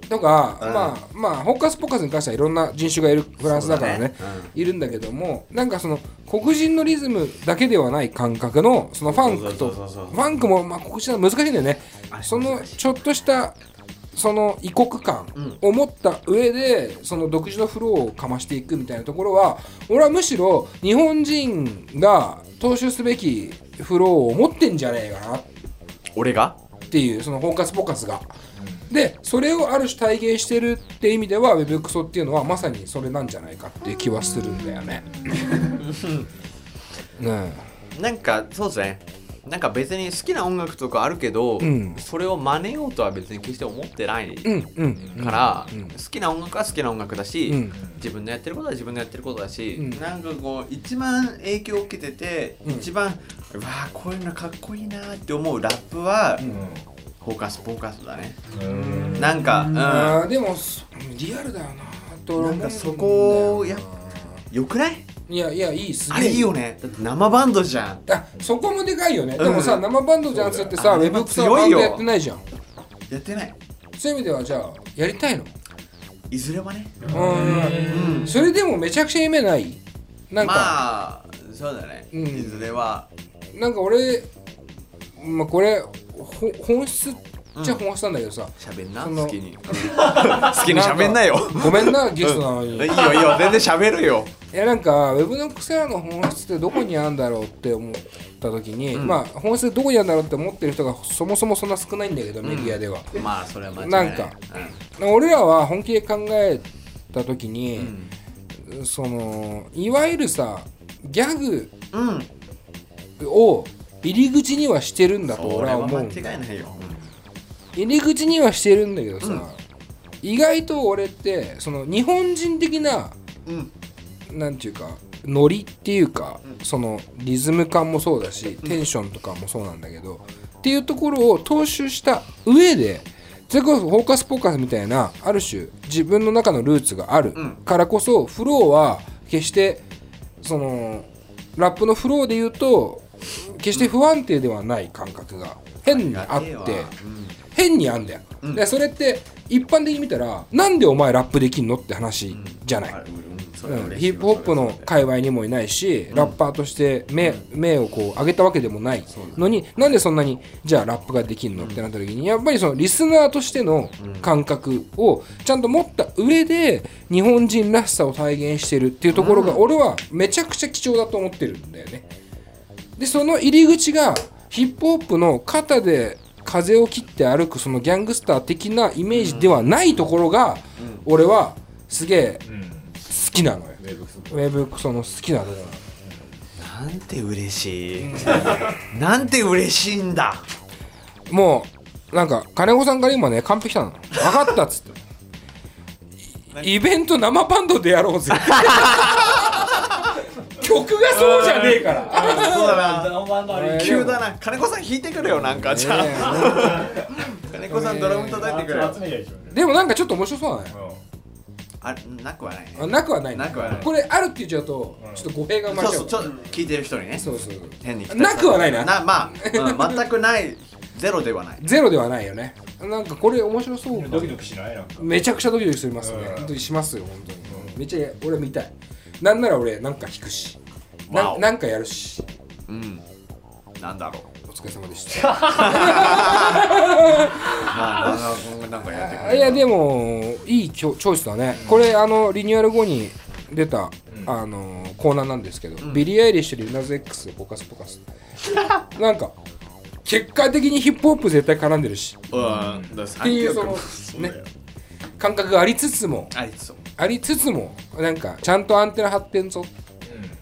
とか、うんまあまあホッカスポッカスに関してはいろんな人種がいるフランスだからねそうだね。いるんだけどもなんかその黒人のリズムだけではない感覚のそのファンクとファンクもまあ黒人は難しいんだよね。そのちょっとしたその異国感を持った上でその独自のフローをかましていくみたいなところは俺はむしろ日本人が踏襲すべきフローを持ってんじゃねえかな俺がっていうそのフォーカスポカスが。でそれをある種体現してるって意味では Web クソっていうのはまさにそれなんじゃないかっていう気はするんだよね。ねなんかそうですねなんか別に好きな音楽とかあるけど、うん。それを真似ようとは別に決して思ってないから、うん好きな音楽は好きな音楽だし、うん。自分のやってることは自分のやってることだし、うん。なんかこう一番影響を受けてて、うん。一番うわあこういうのかっこいいなって思うラップは、うんフォーカスフォーカスだね、うん。なんか、うん。でもそリアルだよな。とな。んかそこをやよくない？いやいやいいすげえ。あれいいよね。だって生バンドじゃん。あそこもでかいよね、でもさうん生バンドじゃんっつってさウェブクソはバンドやってないじゃん。やってない。そういう意味ではじゃあやりたいの？いずれはね。うん。うん。それでもめちゃくちゃ夢ない？なんか、まあそうだね、うん。いずれは。なんか俺まあこれほ本質っちゃ本質なんだけどさ、喋んなその好きに。[laughs] 好きに喋んなよ。ごめんなゲストなのに。いいよいいよ。全然喋るよ。[laughs] いやなんかウェブのクセラの本質ってどこにあるんだろうって思った時に、うん。まあ本質どこにあるんだろうって思ってる人がそもそもそんな少ないんだけど、メディアでは。まあそれは間違いない。なんか俺らは本気で考えた時に、うん。そのいわゆるさギャグうん、うん。を入り口にはしてるんだとそ俺は思うんだいないよ、入り口にはしてるんだけどさ、意外と俺ってその日本人的なうん。なんていうかノリっていうか、そのリズム感もそうだしテンションとかもそうなんだけど、っていうところを踏襲した上でそれこそフォーカスポーカスみたいなある種自分の中のルーツがあるうん。からこそ、フローは決してそのラップのフローで言うと決して不安定ではない感覚が変にあって。変にあんだよ、うん。でそれって一般的に見たらなんでお前ラップできんのって話じゃない、うん、ヒップホップの界隈にもいないし、ラッパーとして目,、目をこう上げたわけでもない。のになんでそんなにじゃあラップができんのってなった時にやっぱりそのリスナーとしての感覚をちゃんと持った上で日本人らしさを体現してるっていうところが俺はめちゃくちゃ貴重だと思ってるんだよね。でその入り口がヒップホップの肩で風を切って歩くそのギャングスター的なイメージではないところが、俺はすげえうん。好きなのよ。ウェブクソの好きなところなんて嬉しい。なんて嬉しいんだ。もうなんか金子さんから今ね完璧なの。分かったっつって。[laughs] イイベント生バンドでやろうぜ [laughs] 曲がそうじゃねえから。そうだな。急だな。金子さん弾いてくれよなんか。じゃあ、ね [laughs] 金子さんドラム叩いてくれよ。でもなんかちょっと面白そうだね。あなくはないね。あなくはないなくはない。これあるって言っちゃうとちょっと語弊が生まれちゃそうと聞いてる人にね。そうそう。変になくはないな。なまあ、うん全くないゼロではない。ゼロではないよね。なんかこれ面白そうかドキドキしない？なんか。めちゃくちゃドキドキしますね。うん。本当にしますよ本当に。めっちゃ俺見たいなんなら俺なんか弾くし。ななんかやるし。うん。なんだろう。お疲れ様でした。[laughs] まあなんかなんかやってくれいやでもいいチョチョイスだね。これあのリニューアル後に出た、あのコーナーなんですけど、ビリー・アイリッシュでルナズ X ポカスポカスなんか結果的にヒップホップ絶対絡んでるし。うん。だっていうそのね。感覚がありつつも。ありそうありつつもなんかちゃんとアンテナ張ってんぞ。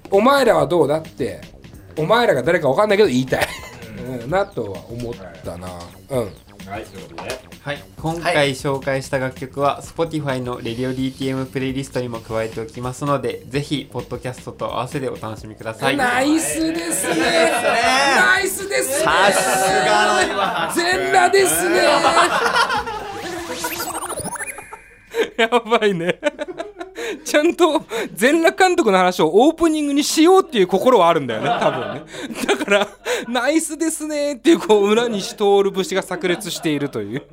お前らはどうだってお前らが誰か分かんないけど言いたい、うん、なとは思ったな。うん。はいということではい、今回紹介した楽曲は Spotify の RadioDTM プレイリストにも加えておきますのでぜひポッドキャストと合わせてお楽しみください。ナイスですね。ナイスですね。さすが全裸ですねやばいね。[laughs] ちゃんと全裸監督の話をオープニングにしようっていう心はあるんだよね多分ね。だからナイスですねっていうこう裏にし通る節が炸裂しているという。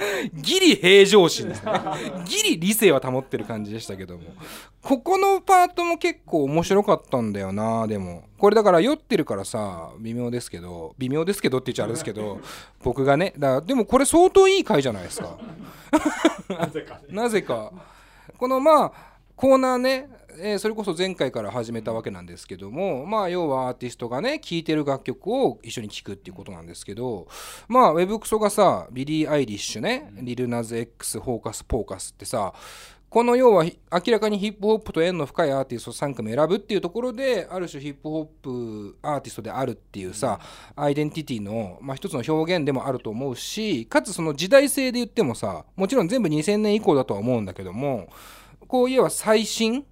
[laughs] ギリ平常心ですね。ギリ理性は保ってる感じでしたけども。ここのパートも結構面白かったんだよなでも。これだから酔ってるからさ微妙ですけど微妙ですけどって言っちゃあれですけど僕がねだでもこれ相当いい回じゃないですか。なぜかね。[laughs] なぜか。このまあコーナーねえーそれこそ前回から始めたわけなんですけどもまあ要はアーティストがね聴いてる楽曲を一緒に聴くっていうことなんですけどまあウェブクソがさビリー・アイリッシュね、リルナズ X ホーカスポーカスってさこの要はひ明らかにヒップホップと縁の深いアーティスト3組選ぶっていうところである種ヒップホップアーティストであるっていうさアイデンティティの、まあ、一つの表現でもあると思うしかつその時代性で言ってもさもちろん全部2000年以降だとは思うんだけどもこういえば最新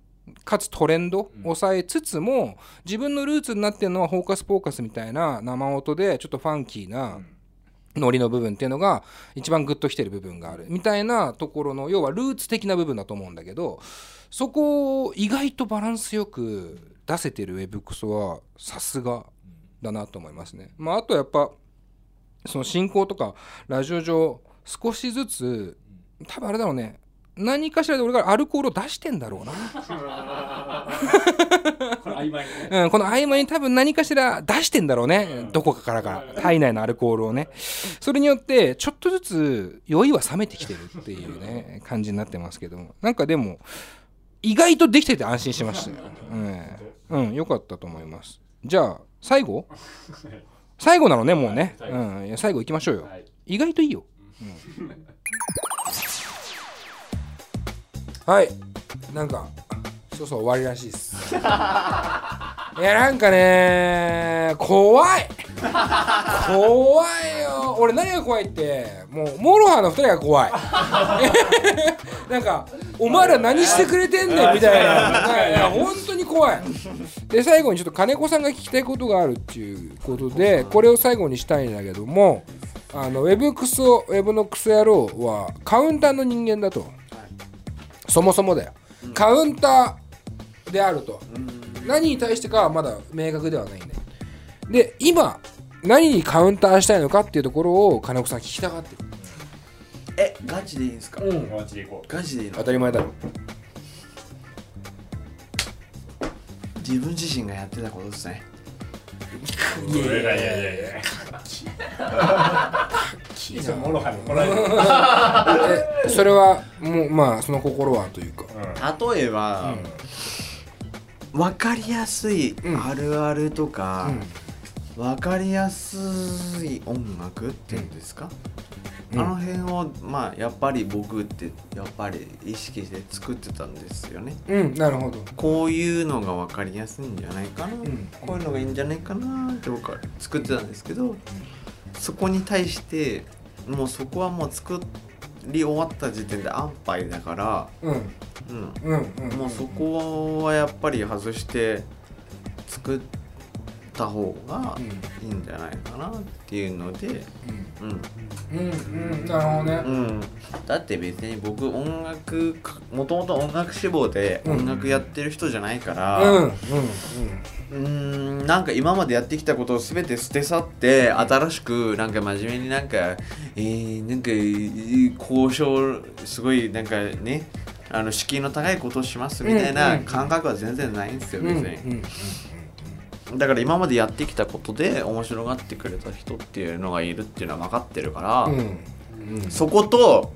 かつトレンドを抑えつつも自分のルーツになってるのはフォーカスポーカスみたいな生音でちょっとファンキーなノリの部分っていうのが一番グッときてる部分があるみたいなところの要はルーツ的な部分だと思うんだけどそこを意外とバランスよく出せてるウェブクソはさすがだなと思いますね。まあ、あとやっぱその進行とかラジオ上少しずつ多分あれだろうね何かしらで俺がアルコールを出してんだろうな。[laughs] 曖昧にね。うん、この合間に多分何かしら出してんだろうね、どこかから。か体内のアルコールをね。それによってちょっとずつ酔いは冷めてきてるっていうね感じになってますけども。なんかでも意外とできてて安心しましたよ、うん、うん、よかったと思います。じゃあ最後？[laughs] 最後なのねもうね、はいうん、最後行きましょうよ、はい。意外といいよ、うん。はい。なんかそうそう終わりらしいっす。[laughs] いやなんかね怖い。怖いよ。俺何が怖いってもうモロハの2人が怖い。[laughs] なんかお前ら何してくれてんねんみたいな。いや本当に怖い。で最後にちょっと金子さんが聞きたいことがあるっていうことでこれを最後にしたいんだけどもあのウェブクソウェブのクソ野郎はカウンターの人間だと、そもそもだよ、カウンターであると、何に対してかはまだ明確ではないんだよで今何にカウンターしたいのかっていうところを金子さん聞きたがってる。えガチでいいんですか、友達で行こガチでいいの？当たり前だろ。自分自身がやってたことですね。う [laughs] いやいやいやいや。いやいつもモロハに怒られる。[laughs] えそれはもうまあその心はというか。例えば、分かりやすいうん。あるあるとかうん、分かりやすい音楽っていうんですか、うん。あの辺をまあやっぱり僕ってやっぱり意識して作ってたんですよね。うんなるほど。こういうのが分かりやすいんじゃないかな、ん。こういうのがいいんじゃないかなって僕は作ってたんですけど、そこに対してもうそこはもう作り終わった時点で安牌だから、うん。うん、うんうん。もうそこはやっぱり外して作った方がいいんじゃないかなっていうので、うん。うん。うんなるほどね。うん、だって別に僕音楽もともと音楽志望でうん。音楽やってる人じゃないかうんら、うん。なんか今までやってきたことを全て捨て去って新しくなんか真面目になんかえー、なんか交渉すごいなんかねあの敷居の高いことをしますみたいうんな感覚は全然ないんですようん別に、うんだから今までやってきたことで面白がってくれた人っていうのがいるっていうのは分かってるから、うん。そこと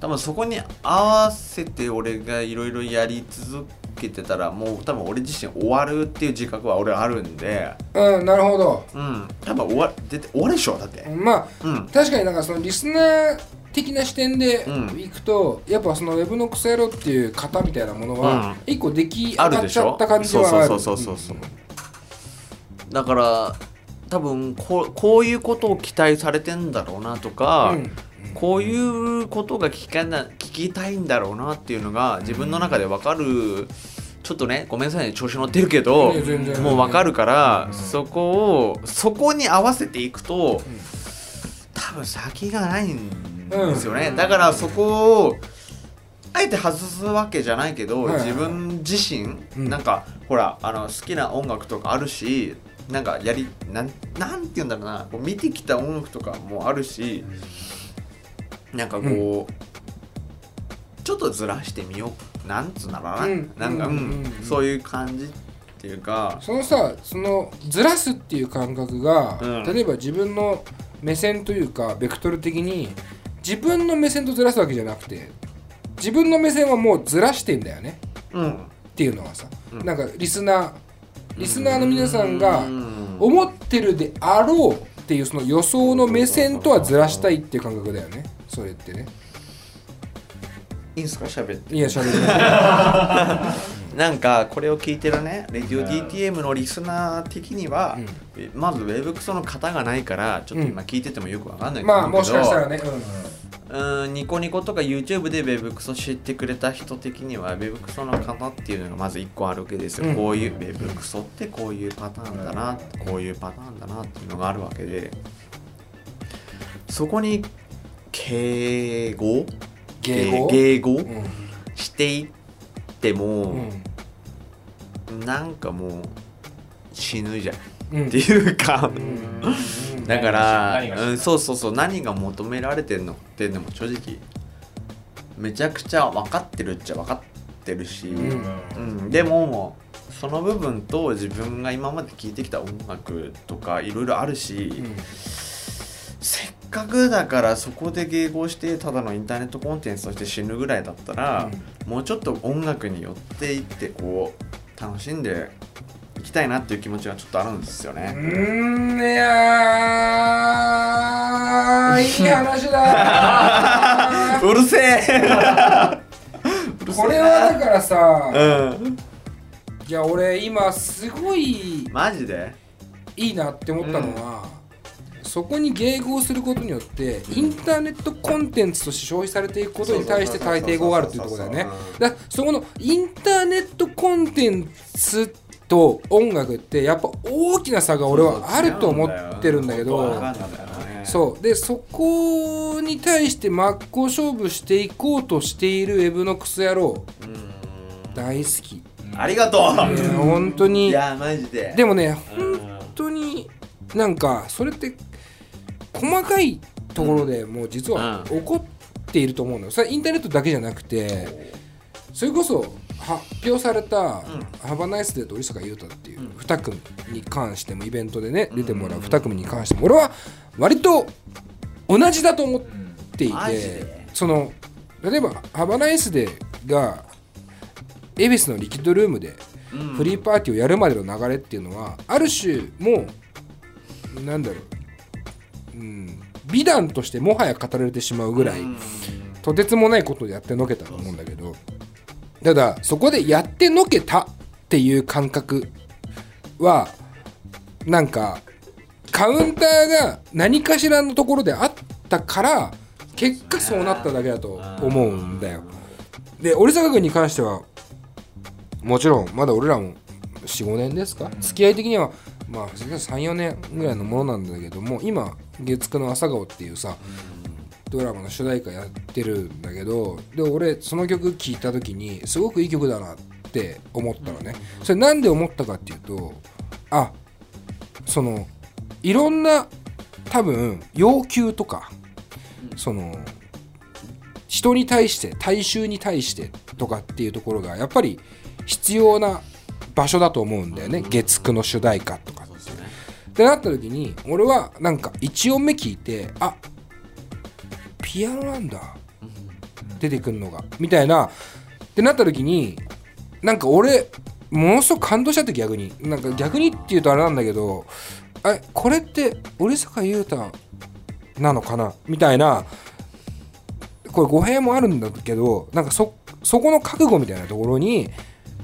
多分そこに合わせて俺がいろいろやり続けてたらもう多分俺自身終わるっていう自覚は俺あるんでうんなるほど。うん多分終わ出て終わるでしょだって。まあうん。確かになんかそのリスナー的な視点でうん。いくと、やっぱそのウェブのクソ野郎っていう型みたいなものはうん。一個出来上がっちゃった感じはある。そうそうそうそうそうだから多分こうこういうことを期待されてんだろうなとか、うんこういうことが聞かな聞きたいんだろうなっていうのが自分の中で分かるちょっとねごめんなさいね調子乗ってるけどもう分かるからそこをそこに合わせていくと多分先がないんですよね。だからそこをあえて外すわけじゃないけど自分自身うん。なんかほらあの好きな音楽とかあるしなんかやりなんなんて言うんだろうな。こう見てきた音楽とかもあるしなんかこう、ちょっとずらしてみよう。なんつうんだろうな、うん。なんか、うん。うん。うんそういう感じっていうか。そのさそのずらすっていう感覚が、うん。例えば自分の目線というかベクトル的に自分の目線とずらすわけじゃなくて自分の目線はもうずらしてんだよね。うん。ってっていうのはさ、うん。なんかリスナーリスナーの皆さんがうん。思ってるであろうっていうその予想の目線とはずらしたいっていう感覚だよね。それってね。いいんすか？喋って。いやしゃべりなんかこれを聞いてるね。レディオ DTM のリスナー的には、えまずウェブクソの型がないからちょっと今聞いててもよくわかんないとまあ思うけど、もしかしたらね、うんニコニコとか YouTube で Web クソ知ってくれた人的には Web クソの型っていうのがまず1個あるわけですよ、うん。こういう Web クソってこういうパターンだなこういうパターンだなっていうのがあるわけで。そこに敬語？迎合迎合うん。していっても、うん。なんかもう死ぬじゃんうんっていうか、うん。だからうん、そうそうそう。何が求められてるのっていうのも正直めちゃくちゃ分かってるっちゃ分かってるし、ん。うん。でもその部分と自分が今まで聴いてきた音楽とかいろいろあるし、うん。せっかくだからそこで迎合してただのインターネットコンテンツとして死ぬぐらいだったら、もうちょっと音楽に寄っていってこう楽しんでいきたいなっていう気持ちがちょっとあるんですようね。ーんいやーいい話だ。[laughs] うるせえ。[laughs] これはだからさ、うん。いや俺今すごいマジで？いいなって思ったのは、そこに迎合することによってインターネットコンテンツとして消費されていくことに対して大抵語があるっていうところだよね。だからそこのインターネットコンテンツと音楽ってやっぱ大きな差が俺はあると思ってるんだけどそうでそこに対して真っ向勝負していこうとしているウェブのクソ野郎大好き。いありがとやう本当に。いやマジで。でもね本当になんかそれって細かいところでもう実は起こっていると思うのよ。それはインターネットだけじゃなくてそれこそ発表された「ハバナイスデーと織坂優太っていう2組に関してもイベントでね出てもらう2組に関しても俺は割と同じだと思っていてで？その例えば「ハバナイスデーが恵比寿のリキッドルームでフリーパーティーをやるまでの流れっていうのはある種もうなんだろう、うん、美談としてもはや語られてしまうぐらいとてつもないことでやってのけたと思うんだけどただそこでやってのけたっていう感覚はなんかカウンターが何かしらのところであったから結果そうなっただけだと思うんだよ。で織坂君に関してはもちろんまだ俺らも45年ですか付き合い的にはまあ34年ぐらいのものなんだけども今月9の朝顔っていうさドラマの主題歌やってるんだけどで俺その曲聴いた時にすごくいい曲だなって思ったのね。それなんで思ったかっていうとあそのいろんな多分要求とかその人に対して大衆に対してとかっていうところがやっぱり必要な場所だと思うんだよね。月9の主題歌とかって。ってなった時に俺はなんか1音目聞いてあピアノなんだ。出てくるのが。みたいな。ってなった時になんか俺ものすごく感動しちゃって逆に。なんか逆にっていうとあれなんだけどえこれって織坂優太なのかな？みたいな。これ語弊もあるんだけどなんかそそこの覚悟みたいなところに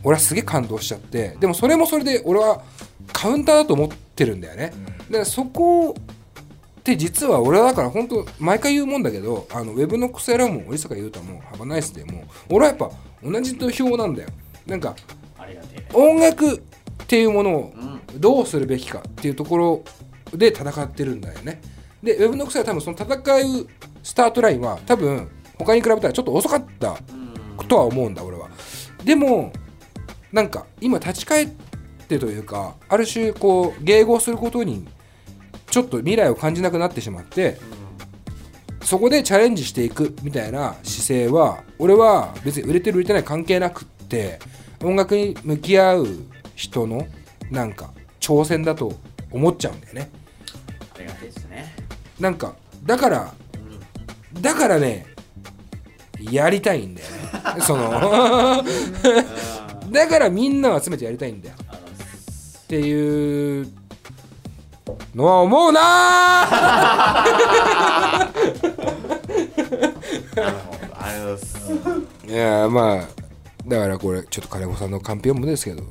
俺はすげえ感動しちゃって。でもそれもそれで俺はカウンターだと思ってるんだよね。でそこって実は俺はだから本当毎回言うもんだけどあのウェブのクソ野郎も織坂優太もハバナイスでも俺はやっぱ同じ土俵なんだよ。なんか音楽っていうものをどうするべきかっていうところで戦ってるんだよね。で、ウェブの草は多分その戦うスタートラインは多分他に比べたらちょっと遅かったとは思うんだ俺は。でもなんか今立ち返ってというかある種こう迎合することにちょっと未来を感じなくなってしまってそこでチャレンジしていくみたいな姿勢は俺は別に売れてる売れてない関係なくって音楽に向き合う人のなんか挑戦だと思っちゃうんだよね。ありがてえですね。なんかだからだからねやりたいんだよね。[laughs] その [laughs] だからみんなを集めてやりたいんだよ。っていうのは思うなありがとうございます。いやまあだからこれちょっと金子さんのカンペ読むですけど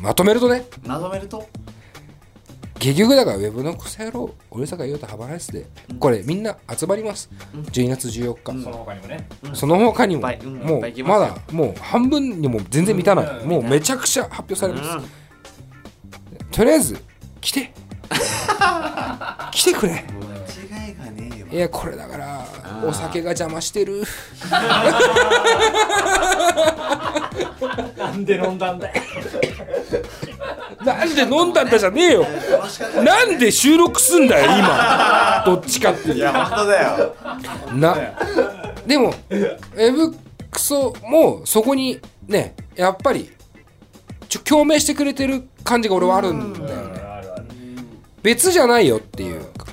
まとめるとね。まとめると？結局だからウェブの草野郎俺坂優太ハバライスでこれみんな集まります。12月14日、その他にもね。その他にも。うんもうまだもう半分にも全然満たない、うん。もうめちゃくちゃ発表されます、うん。とりあえず来て [laughs] 来てくれ。間違いがねえよ。いやこれだからお酒が邪魔してる。[laughs] なんで飲んだんだよ。なんで飲んだんだじゃねえよ。なんで収録すんだよ今どっちかっていういや本当だよなでもウェブクソもそこにねやっぱりちょ共鳴してくれてる感じが俺はあるんだよね別じゃないよっていう。か、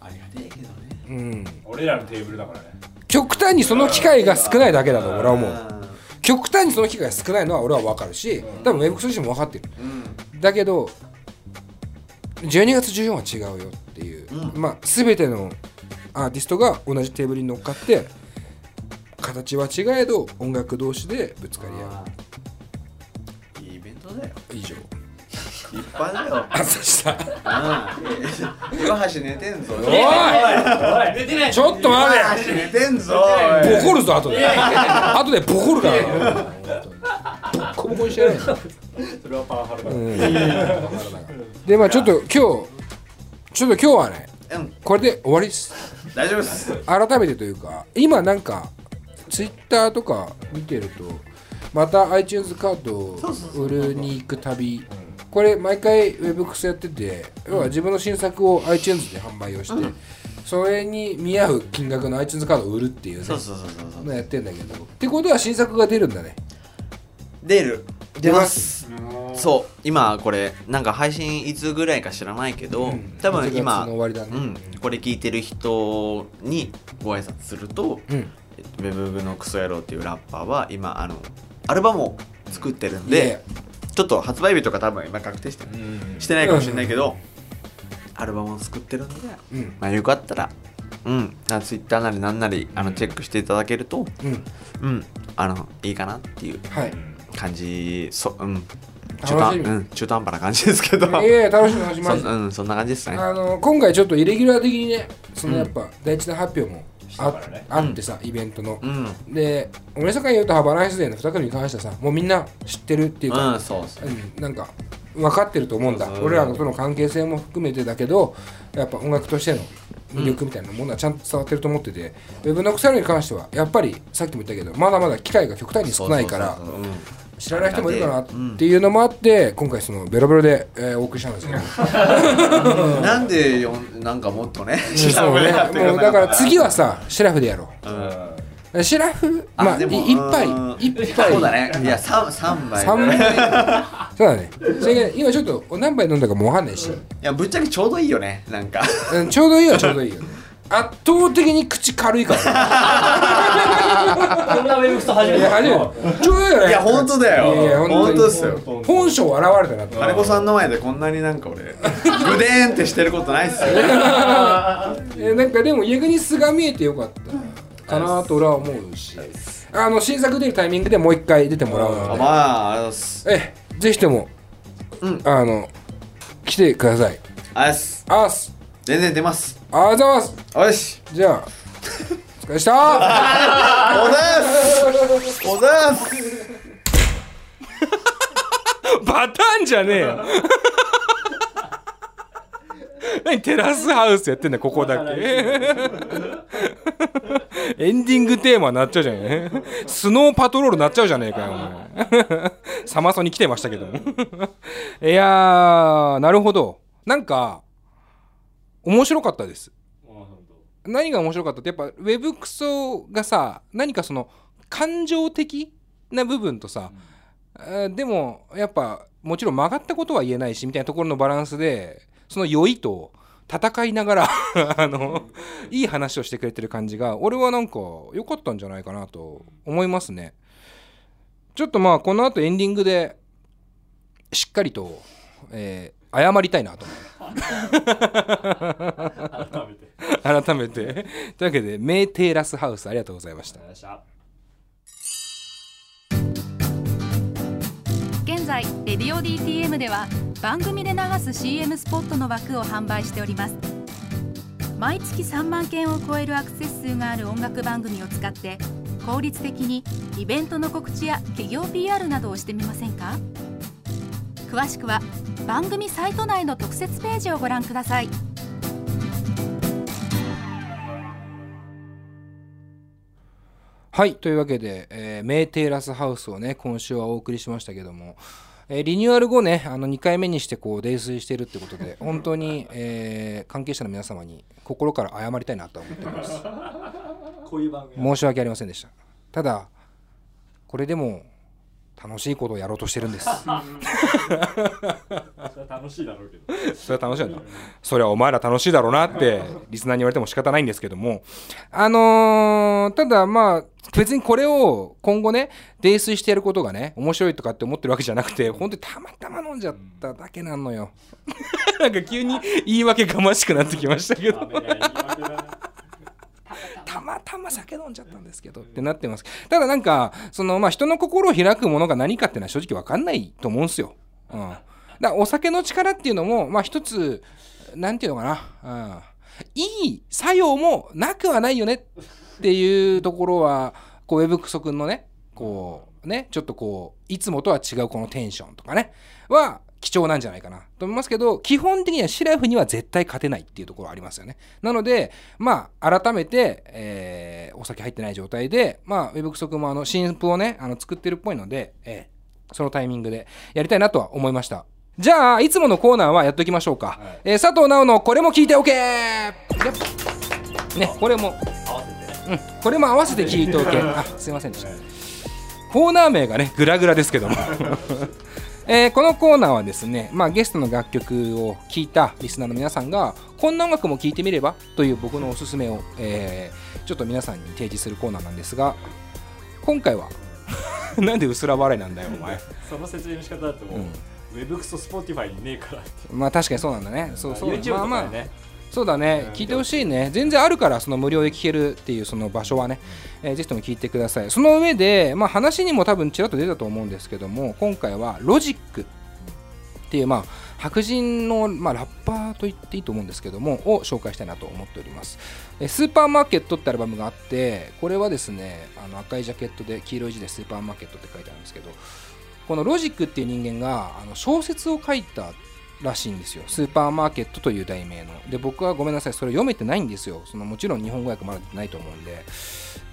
ありがてえけどね。うん、俺らのテーブルだからね。極端にその機会が少ないだけだと俺は思う。極端にその機会が少ないのは俺は分かるし多分ウェブクソ自身も分かってる。うん。だけど12月14は違うよっていう、うん。まあ全てのアーティストが同じテーブルに乗っかって形は違えど音楽同士でぶつかり合う。いいイベントだよ。以上いっぱいだよあそした。うん。岩橋寝てんぞ。おい。おい。寝てない。ちょっと待て。岩橋寝てんぞ。ボコるぞ後で。後でボコるから。なボッコボコにしてやる。よそれはパワハラだ。うん。でまあちょっと今日ちょっと今日はねうん。これで終わりです。大丈夫です。改めてというか今なんかツイッターとか見てるとまた iTunes カードを売るに行く旅これ毎回 Webx やってて要は自分の新作を iTunes で販売をしてそれに見合う金額の iTunes カードを売るっていうねそうそうそうそうのやってんだけど。ってことは新作が出るんだね。出る。出ます。そう。今これなんか配信いつぐらいか知らないけど、多分1月今の終わりだね。うん、これ聞いてる人にご挨拶すると、うん。えっとウェブブのクソ野郎っていうラッパーは今あのアルバムを作ってるんでで、ちょっと発売日とか多分今確定してしてないかもしれないけど、アルバムを作ってるんで、うん。まあ、よかったらうんツイッターなりなんなりあのチェックしていただけるとうん。うんあのいいかなっていうはい。感じそうん。中途うん中途半端な感じですけど。いやいや楽しみ楽しみ。そうんそんな感じですね。あの今回ちょっとイレギュラー的にねそのやっぱ第一弾発表もあ,、したからねあってさイベントの。う、ん。で俺坂優とハバランスデーの2組に関してはさもうみんな知ってるっていうか、うんそうそううんなんか分かってると思うんだ。そうそう。俺らとの関係性も含めてだけどやっぱ音楽としての魅力みたいなものはちゃんと伝わってると思ってて、ウェブの腐るに関してはやっぱりさっきも言ったけどまだまだ機会が極端に少ないからそうそうそう。うん知らない人もいるかなっていうのもあって今回そのベロベロで、えーお送りしたんですけど。なんでよんなんかもっとねそうね。もうだから次はさシラフでやろう。ん。うシラフ？まあ一杯うん。一杯そうだね。いや三三杯。三杯。そうだね。それが今ちょっと何杯飲んだかもう分かんないし、いやぶっちゃけちょうどいいよねなんか。うん、ちょうどいいはちょうどいいよ。ね圧倒的に口軽いから。[laughs] こんなウェブクソ初めて。いや初めて。ちょうどいいよね。いや本当だよ。いや本当ですよ。本性現れたなと。金子さんの前でこんなになんか俺 [laughs] グデーンってしてることないっすよ。[laughs] えなんかでも逆に素が見えてよかったかなと俺は思うし。あの新作出るタイミングでもう一回出てもらうのでまあありがとうございます。ええぜひとも、うん。あの来てください。あす。あーす全然出ます。ありがとうございます。よし。じゃあお疲れでした。おざーす。おざーす。バターンじゃねえよ。何テラスハウスやってんだここだけ。エンディングテーマなっちゃうじゃねえ。スノーパトロールなっちゃうじゃねえかよお前。サマソに来てましたけども。いやーなるほど。なんか面白かったです。何が面白かったってやっぱウェブクソがさ何かその感情的な部分とさ、あーでもやっぱもちろん曲がったことは言えないしみたいなところのバランスでその酔いと戦いながら [laughs] あのいい話をしてくれてる感じが俺はなんか良かったんじゃないかなと思いますね。ちょっとまあこの後エンディングでしっかりと、えー謝りたいなと思改めて。改めて。というわけでメーテーラスハウスありがとうございました。ありがとうございま現在「レディオ DTM」では番組で流す CM スポットの枠を販売しております。毎月3万件を超えるアクセス数がある音楽番組を使って効率的にイベントの告知や企業 PR などをしてみませんか？詳しくは番組サイト内の特設ページをご覧ください。はいというわけで、えーメーテーラスハウスをね今週はお送りしましたけども、えーリニューアル後ねあの2回目にしてこう泥酔してるってことで [laughs] 本当に、えー関係者の皆様に心から謝りたいなと思っております。し [laughs] たこういう番組申し訳ありませんでした。ただこれでも楽しいことをやろうとしてるんです。[laughs] それは楽しいだろうけど。それは楽しいん。だそれはお前ら楽しいだろうなってリスナーに言われても仕方ないんですけども。あのーただまあ別にこれを今後ね泥酔してやることがね面白いとかって思ってるわけじゃなくて本当にたまたま飲んじゃっただけなのよ。[laughs] なんか急に言い訳がましくなってきましたけどたまたま。酒飲んじゃったんですけどってなってます。ただなんかそのまあ人の心を開くものが何かっていうのは正直わかんないと思うんですよ、うん、だからお酒の力っていうのもまあ一つなんていうのかな、うん、いい作用もなくはないよねっていうところはこうウェブクソ君のねこうねちょっとこういつもとは違うこのテンションとかね。は貴重なんじゃないかな。と思いますけど基本的にはシラフには絶対勝てないっていうところありますよね。なのでまあ改めて、えーお酒入ってない状態でまあウェブクソ君もあの新譜をねあの作ってるっぽいので、えーそのタイミングでやりたいなとは思いました。じゃあいつものコーナーはやっておきましょうか、えー佐藤直のこれも聞いておけねこれも合わせてうん、これも合わせて聞いておけ。あ、すいませんでした。コーナー名がね、グラグラですけども。[laughs] えーこのコーナーはですね、まあ、ゲストの楽曲を聴いたリスナーの皆さんがこんな音楽も聴いてみればという僕のおすすめを、えーちょっと皆さんに提示するコーナーなんですが今回は [laughs] なんで薄ら笑いなんだよお前。その説明の仕方だともう、うん。ウェブクソ Spotify にねえからまあ確かにそうなんだね。そうそう。YouTube とね、まあまあそうだね、聞いてほしいね。全然あるから、その無料で聞けるっていうその場所はね、えーぜひとも聞いてください。その上で、まあ、話にも多分ちらっと出たと思うんですけども、今回はロジックっていう、まあ、白人の、まあ、ラッパーと言っていいと思うんですけども、を紹介したいなと思っております。えースーパーマーケットってアルバムがあって、これはですね、あの赤いジャケットで黄色い字でスーパーマーケットって書いてあるんですけど、このロジックっていう人間があの小説を書いたらしいんですよ。スーパーマーケットという題名の。で、僕はごめんなさい、それ読めてないんですよ。そのもちろん日本語訳まだ出てないと思うんで。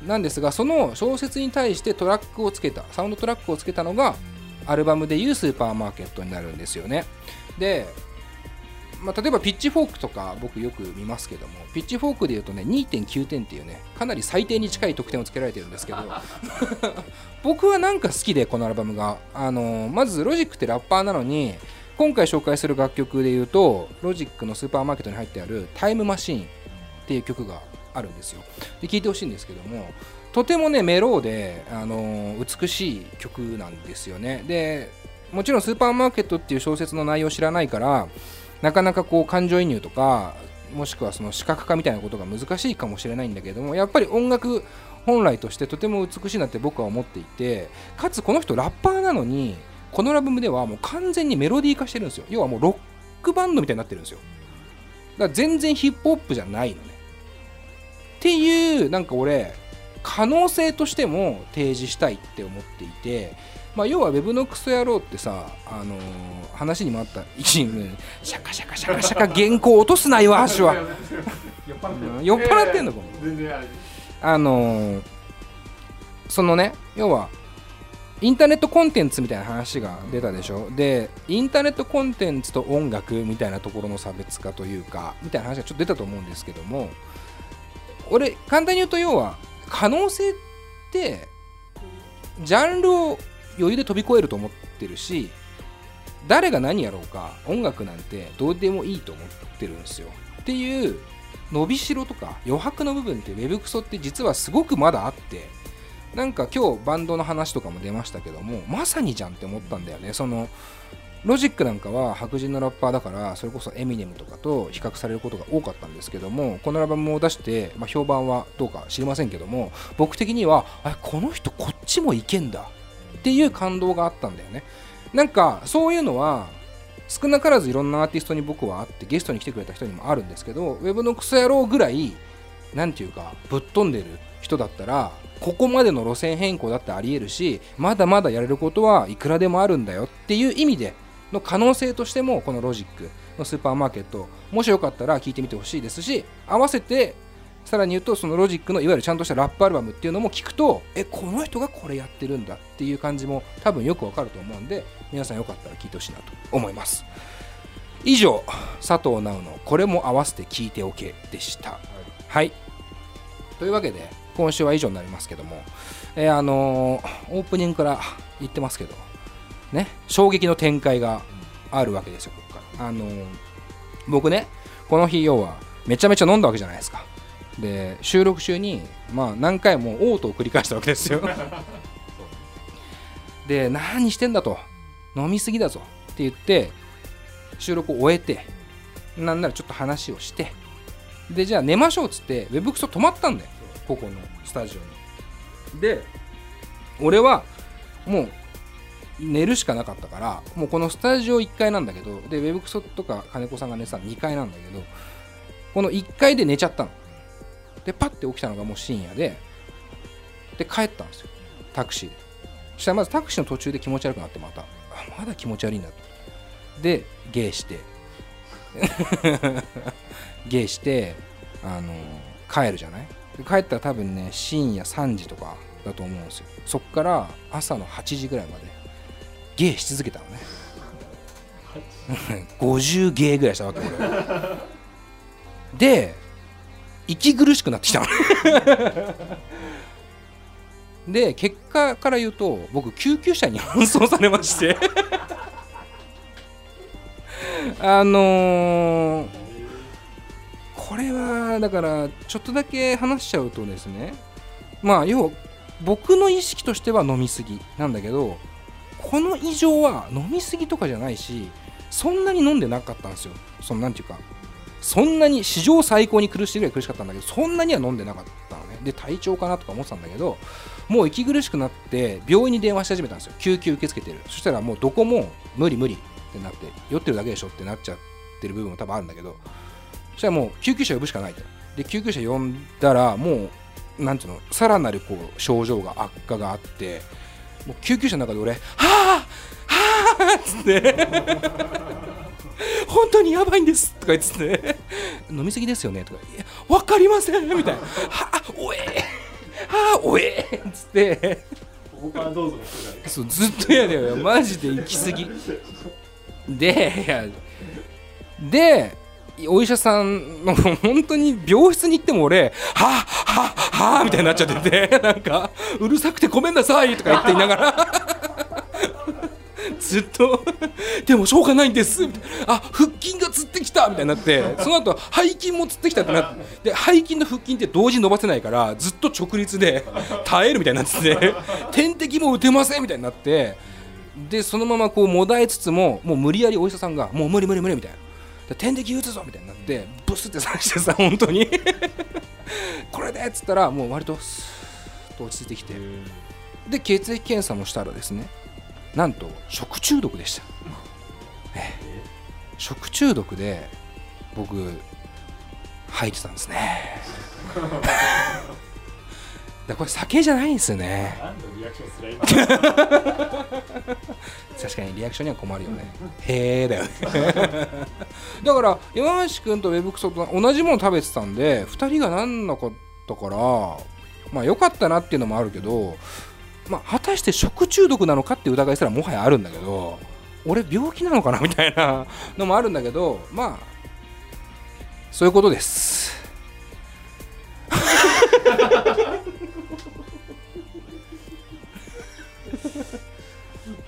なんですが、その小説に対してトラックをつけた、サウンドトラックをつけたのが、アルバムでいうスーパーマーケットになるんですよね。で、まあ、例えばピッチフォークとか僕よく見ますけども、ピッチフォークで言うとね、2.9点っていうね、かなり最低に近い得点をつけられてるんですけど、[laughs] 僕はなんか好きで、このアルバムが。あのまず、ロジックってラッパーなのに、今回紹介する楽曲で言うと、ロジックのスーパーマーケットに入ってあるタイムマシーンっていう曲があるんですよ。で、聴いてほしいんですけども、とてもね、メローで、あの美しい曲なんですよね。で、もちろんスーパーマーケットっていう小説の内容を知らないから、なかなかこう感情移入とか、もしくはその視覚化みたいなことが難しいかもしれないんだけども、やっぱり音楽本来としてとても美しいなって僕は思っていて、かつこの人ラッパーなのに、このアルバムではもう完全にメロディー化してるんですよ。要はもうロックバンドみたいになってるんですよ。だから全然ヒップホップじゃないのね。っていう、なんか俺、可能性としても提示したいって思っていて、まあ、要は Web のクソ野郎ってさ、あのー話にもあった一員シャカシャカシャカシャカ原稿落とすな岩橋は酔っ払ってんのかも全然あれあのーそのね要はインターネットコンテンツみたいな話が出たでしょ？でインターネットコンテンツと音楽みたいなところの差別化というかみたいな話がちょっと出たと思うんですけども俺簡単に言うと要は可能性ってジャンルを余裕で飛び越えると思ってるし誰が何やろうか音楽なんてどうでもいいと思ってるんですよ。っていう伸びしろとか余白の部分って Web クソって実はすごくまだあってなんか今日バンドの話とかも出ましたけどもまさにじゃんって思ったんだよね。そのロジックなんかは白人のラッパーだからそれこそエミネムとかと比較されることが多かったんですけどもこのアルバムを出して、まあ、評判はどうか知りませんけども僕的にはあこの人こっちもいけんだっていう感動があったんだよね。なんかそういうのは少なからずいろんなアーティストに僕はあってゲストに来てくれた人にもあるんですけどウェブのクソ野郎ぐらいなんていうかぶっ飛んでる人だったらここまでの路線変更だってありえるしまだまだやれることはいくらでもあるんだよっていう意味での可能性としてもこのロジックのスーパーマーケットもしよかったら聞いてみてほしいですし合わせてさらに言うとそのロジックのいわゆるちゃんとしたラップアルバムっていうのも聞くとえこの人がこれやってるんだっていう感じも多分よくわかると思うんで皆さんよかったら聞いてほしいなと思います。以上佐藤直のこれも合わせて聞いておけでした。はい、というわけで今週は以上になりますけども、えーあのーオープニングから言ってますけど。ね。衝撃の展開があるわけですよここから。あのー僕ねこの日要はめちゃめちゃ飲んだわけじゃないですか。で収録中にまあ何回も嘔吐を繰り返したわけですよ。[laughs] で何してんだと。飲みすぎだぞ。って言って収録を終えてなんならちょっと話をして。でじゃあ寝ましょうっつってウェブクソ止まったんだよここのスタジオに。で俺はもう寝るしかなかったからもうこのスタジオ1階なんだけどでウェブクソとか金子さんが寝てたの2階なんだけどこの1階で寝ちゃったの。でパッて起きたのがもう深夜でで帰ったんですよ。タクシーで。そしたらまずタクシーの途中で気持ち悪くなってまた。あまだ気持ち悪いんだとでゲイして。[laughs] ゲイしてあの帰るじゃない？で帰ったら多分ね深夜3時とかだと思うんですよ。そっから朝の8時ぐらいまでゲイし続けたのね。50ゲイぐらいしたわけ。俺で息苦しくなってきたの。で結果から言うと僕救急車に搬送されまして。あのーこれはだからちょっとだけ話しちゃうとですねまあ要は僕の意識としては飲みすぎなんだけどこの異常は飲みすぎとかじゃないしそんなに飲んでなかったんですよ。そのなんていうかそんなに史上最高に苦しいぐらい苦しかったんだけどそんなには飲んでなかったのね。で体調かなとか思ってたんだけどもう息苦しくなって病院に電話し始めたんですよ。救急受け付けてる。そしたらもうどこも無理無理ってなって酔ってるだけでしょってなっちゃってる部分も多分あるんだけどそしたらもう救急車呼ぶしかないと。で救急車呼んだらもうなんていうのさらなるこう症状が悪化があってもう救急車の中で俺「はあはあ」っつって「[laughs] 本当にやばいんです」とか言ってて「飲みすぎですよね」とか「いや分かりません」みたいな「はあおえはあおえ」っつって。ここからどうぞ。の人がそうずっとやだよマジで行き過ぎ。ででお医者さんの本当に病室に行っても俺「はあはあはあ」みたいになっちゃってて [laughs] なんか「うるさくてごめんなさい」とか言っていながら。[laughs] ずっと「でもしょうがないんです」みたいな「あ腹筋がつってきた」みたいになってその後背筋もつってきたってなってで背筋の腹筋って同時に伸ばせないからずっと直立で耐えるみたいになってて点滴も打てませんみたいになってでそのままこうもだえつつももう無理やりお医者さんが「もう無理無理無理」みたいな。点滴打つぞみたいになってブスって刺してさ本当に。[laughs] これでっつったらもう割とスーッと落ち着いてきて。で血液検査もしたらですねなんと食中毒でした、ええ。食中毒で僕吐いてたんですね [laughs] だこれ酒じゃないんですよね。[laughs] 確かにリアクションには困るよね。へえだよね。[laughs] だから山橋君とウェブクソと同じもの食べてたんで2人がなんなかったからまあ良かったなっていうのもあるけどまあ果たして食中毒なのかって疑いすらもはやあるんだけど俺病気なのかなみたいな [laughs] のもあるんだけどまあそういうことです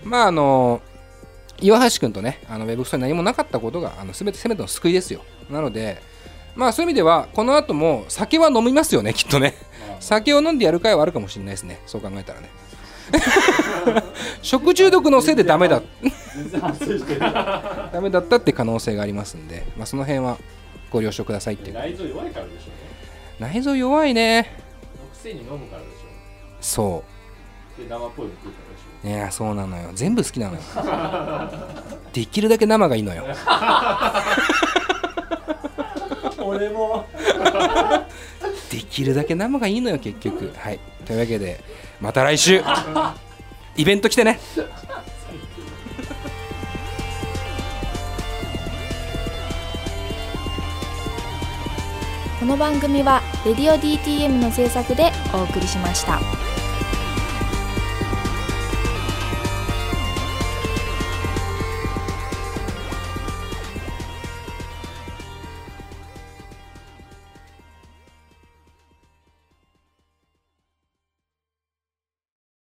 まああの岩橋君とねあのウェブクソに何もなかったことがあの全て全ての救いですよ。なのでまあそういう意味ではこの後も酒は飲みますよねきっとね。酒を飲んでやる回はあるかもしれないですね。そう考えたらね。[laughs] 食中毒のせいでダメだ。ダメだったって可能性がありますんで、まあ、その辺はご了承くださいっていう。内臓弱いからでしょ内臓弱いね。のくせに飲むからでしそょで生っぽいの食うからでしういやそうなのよ。全部好きなのよ。できるだけ生がいいのよ。ょ俺も。できるだけ生がいいのよ結局。はい。というわけでまた来週。イベント来てね。この番組は「レディオ DTM」の制作でお送りしました。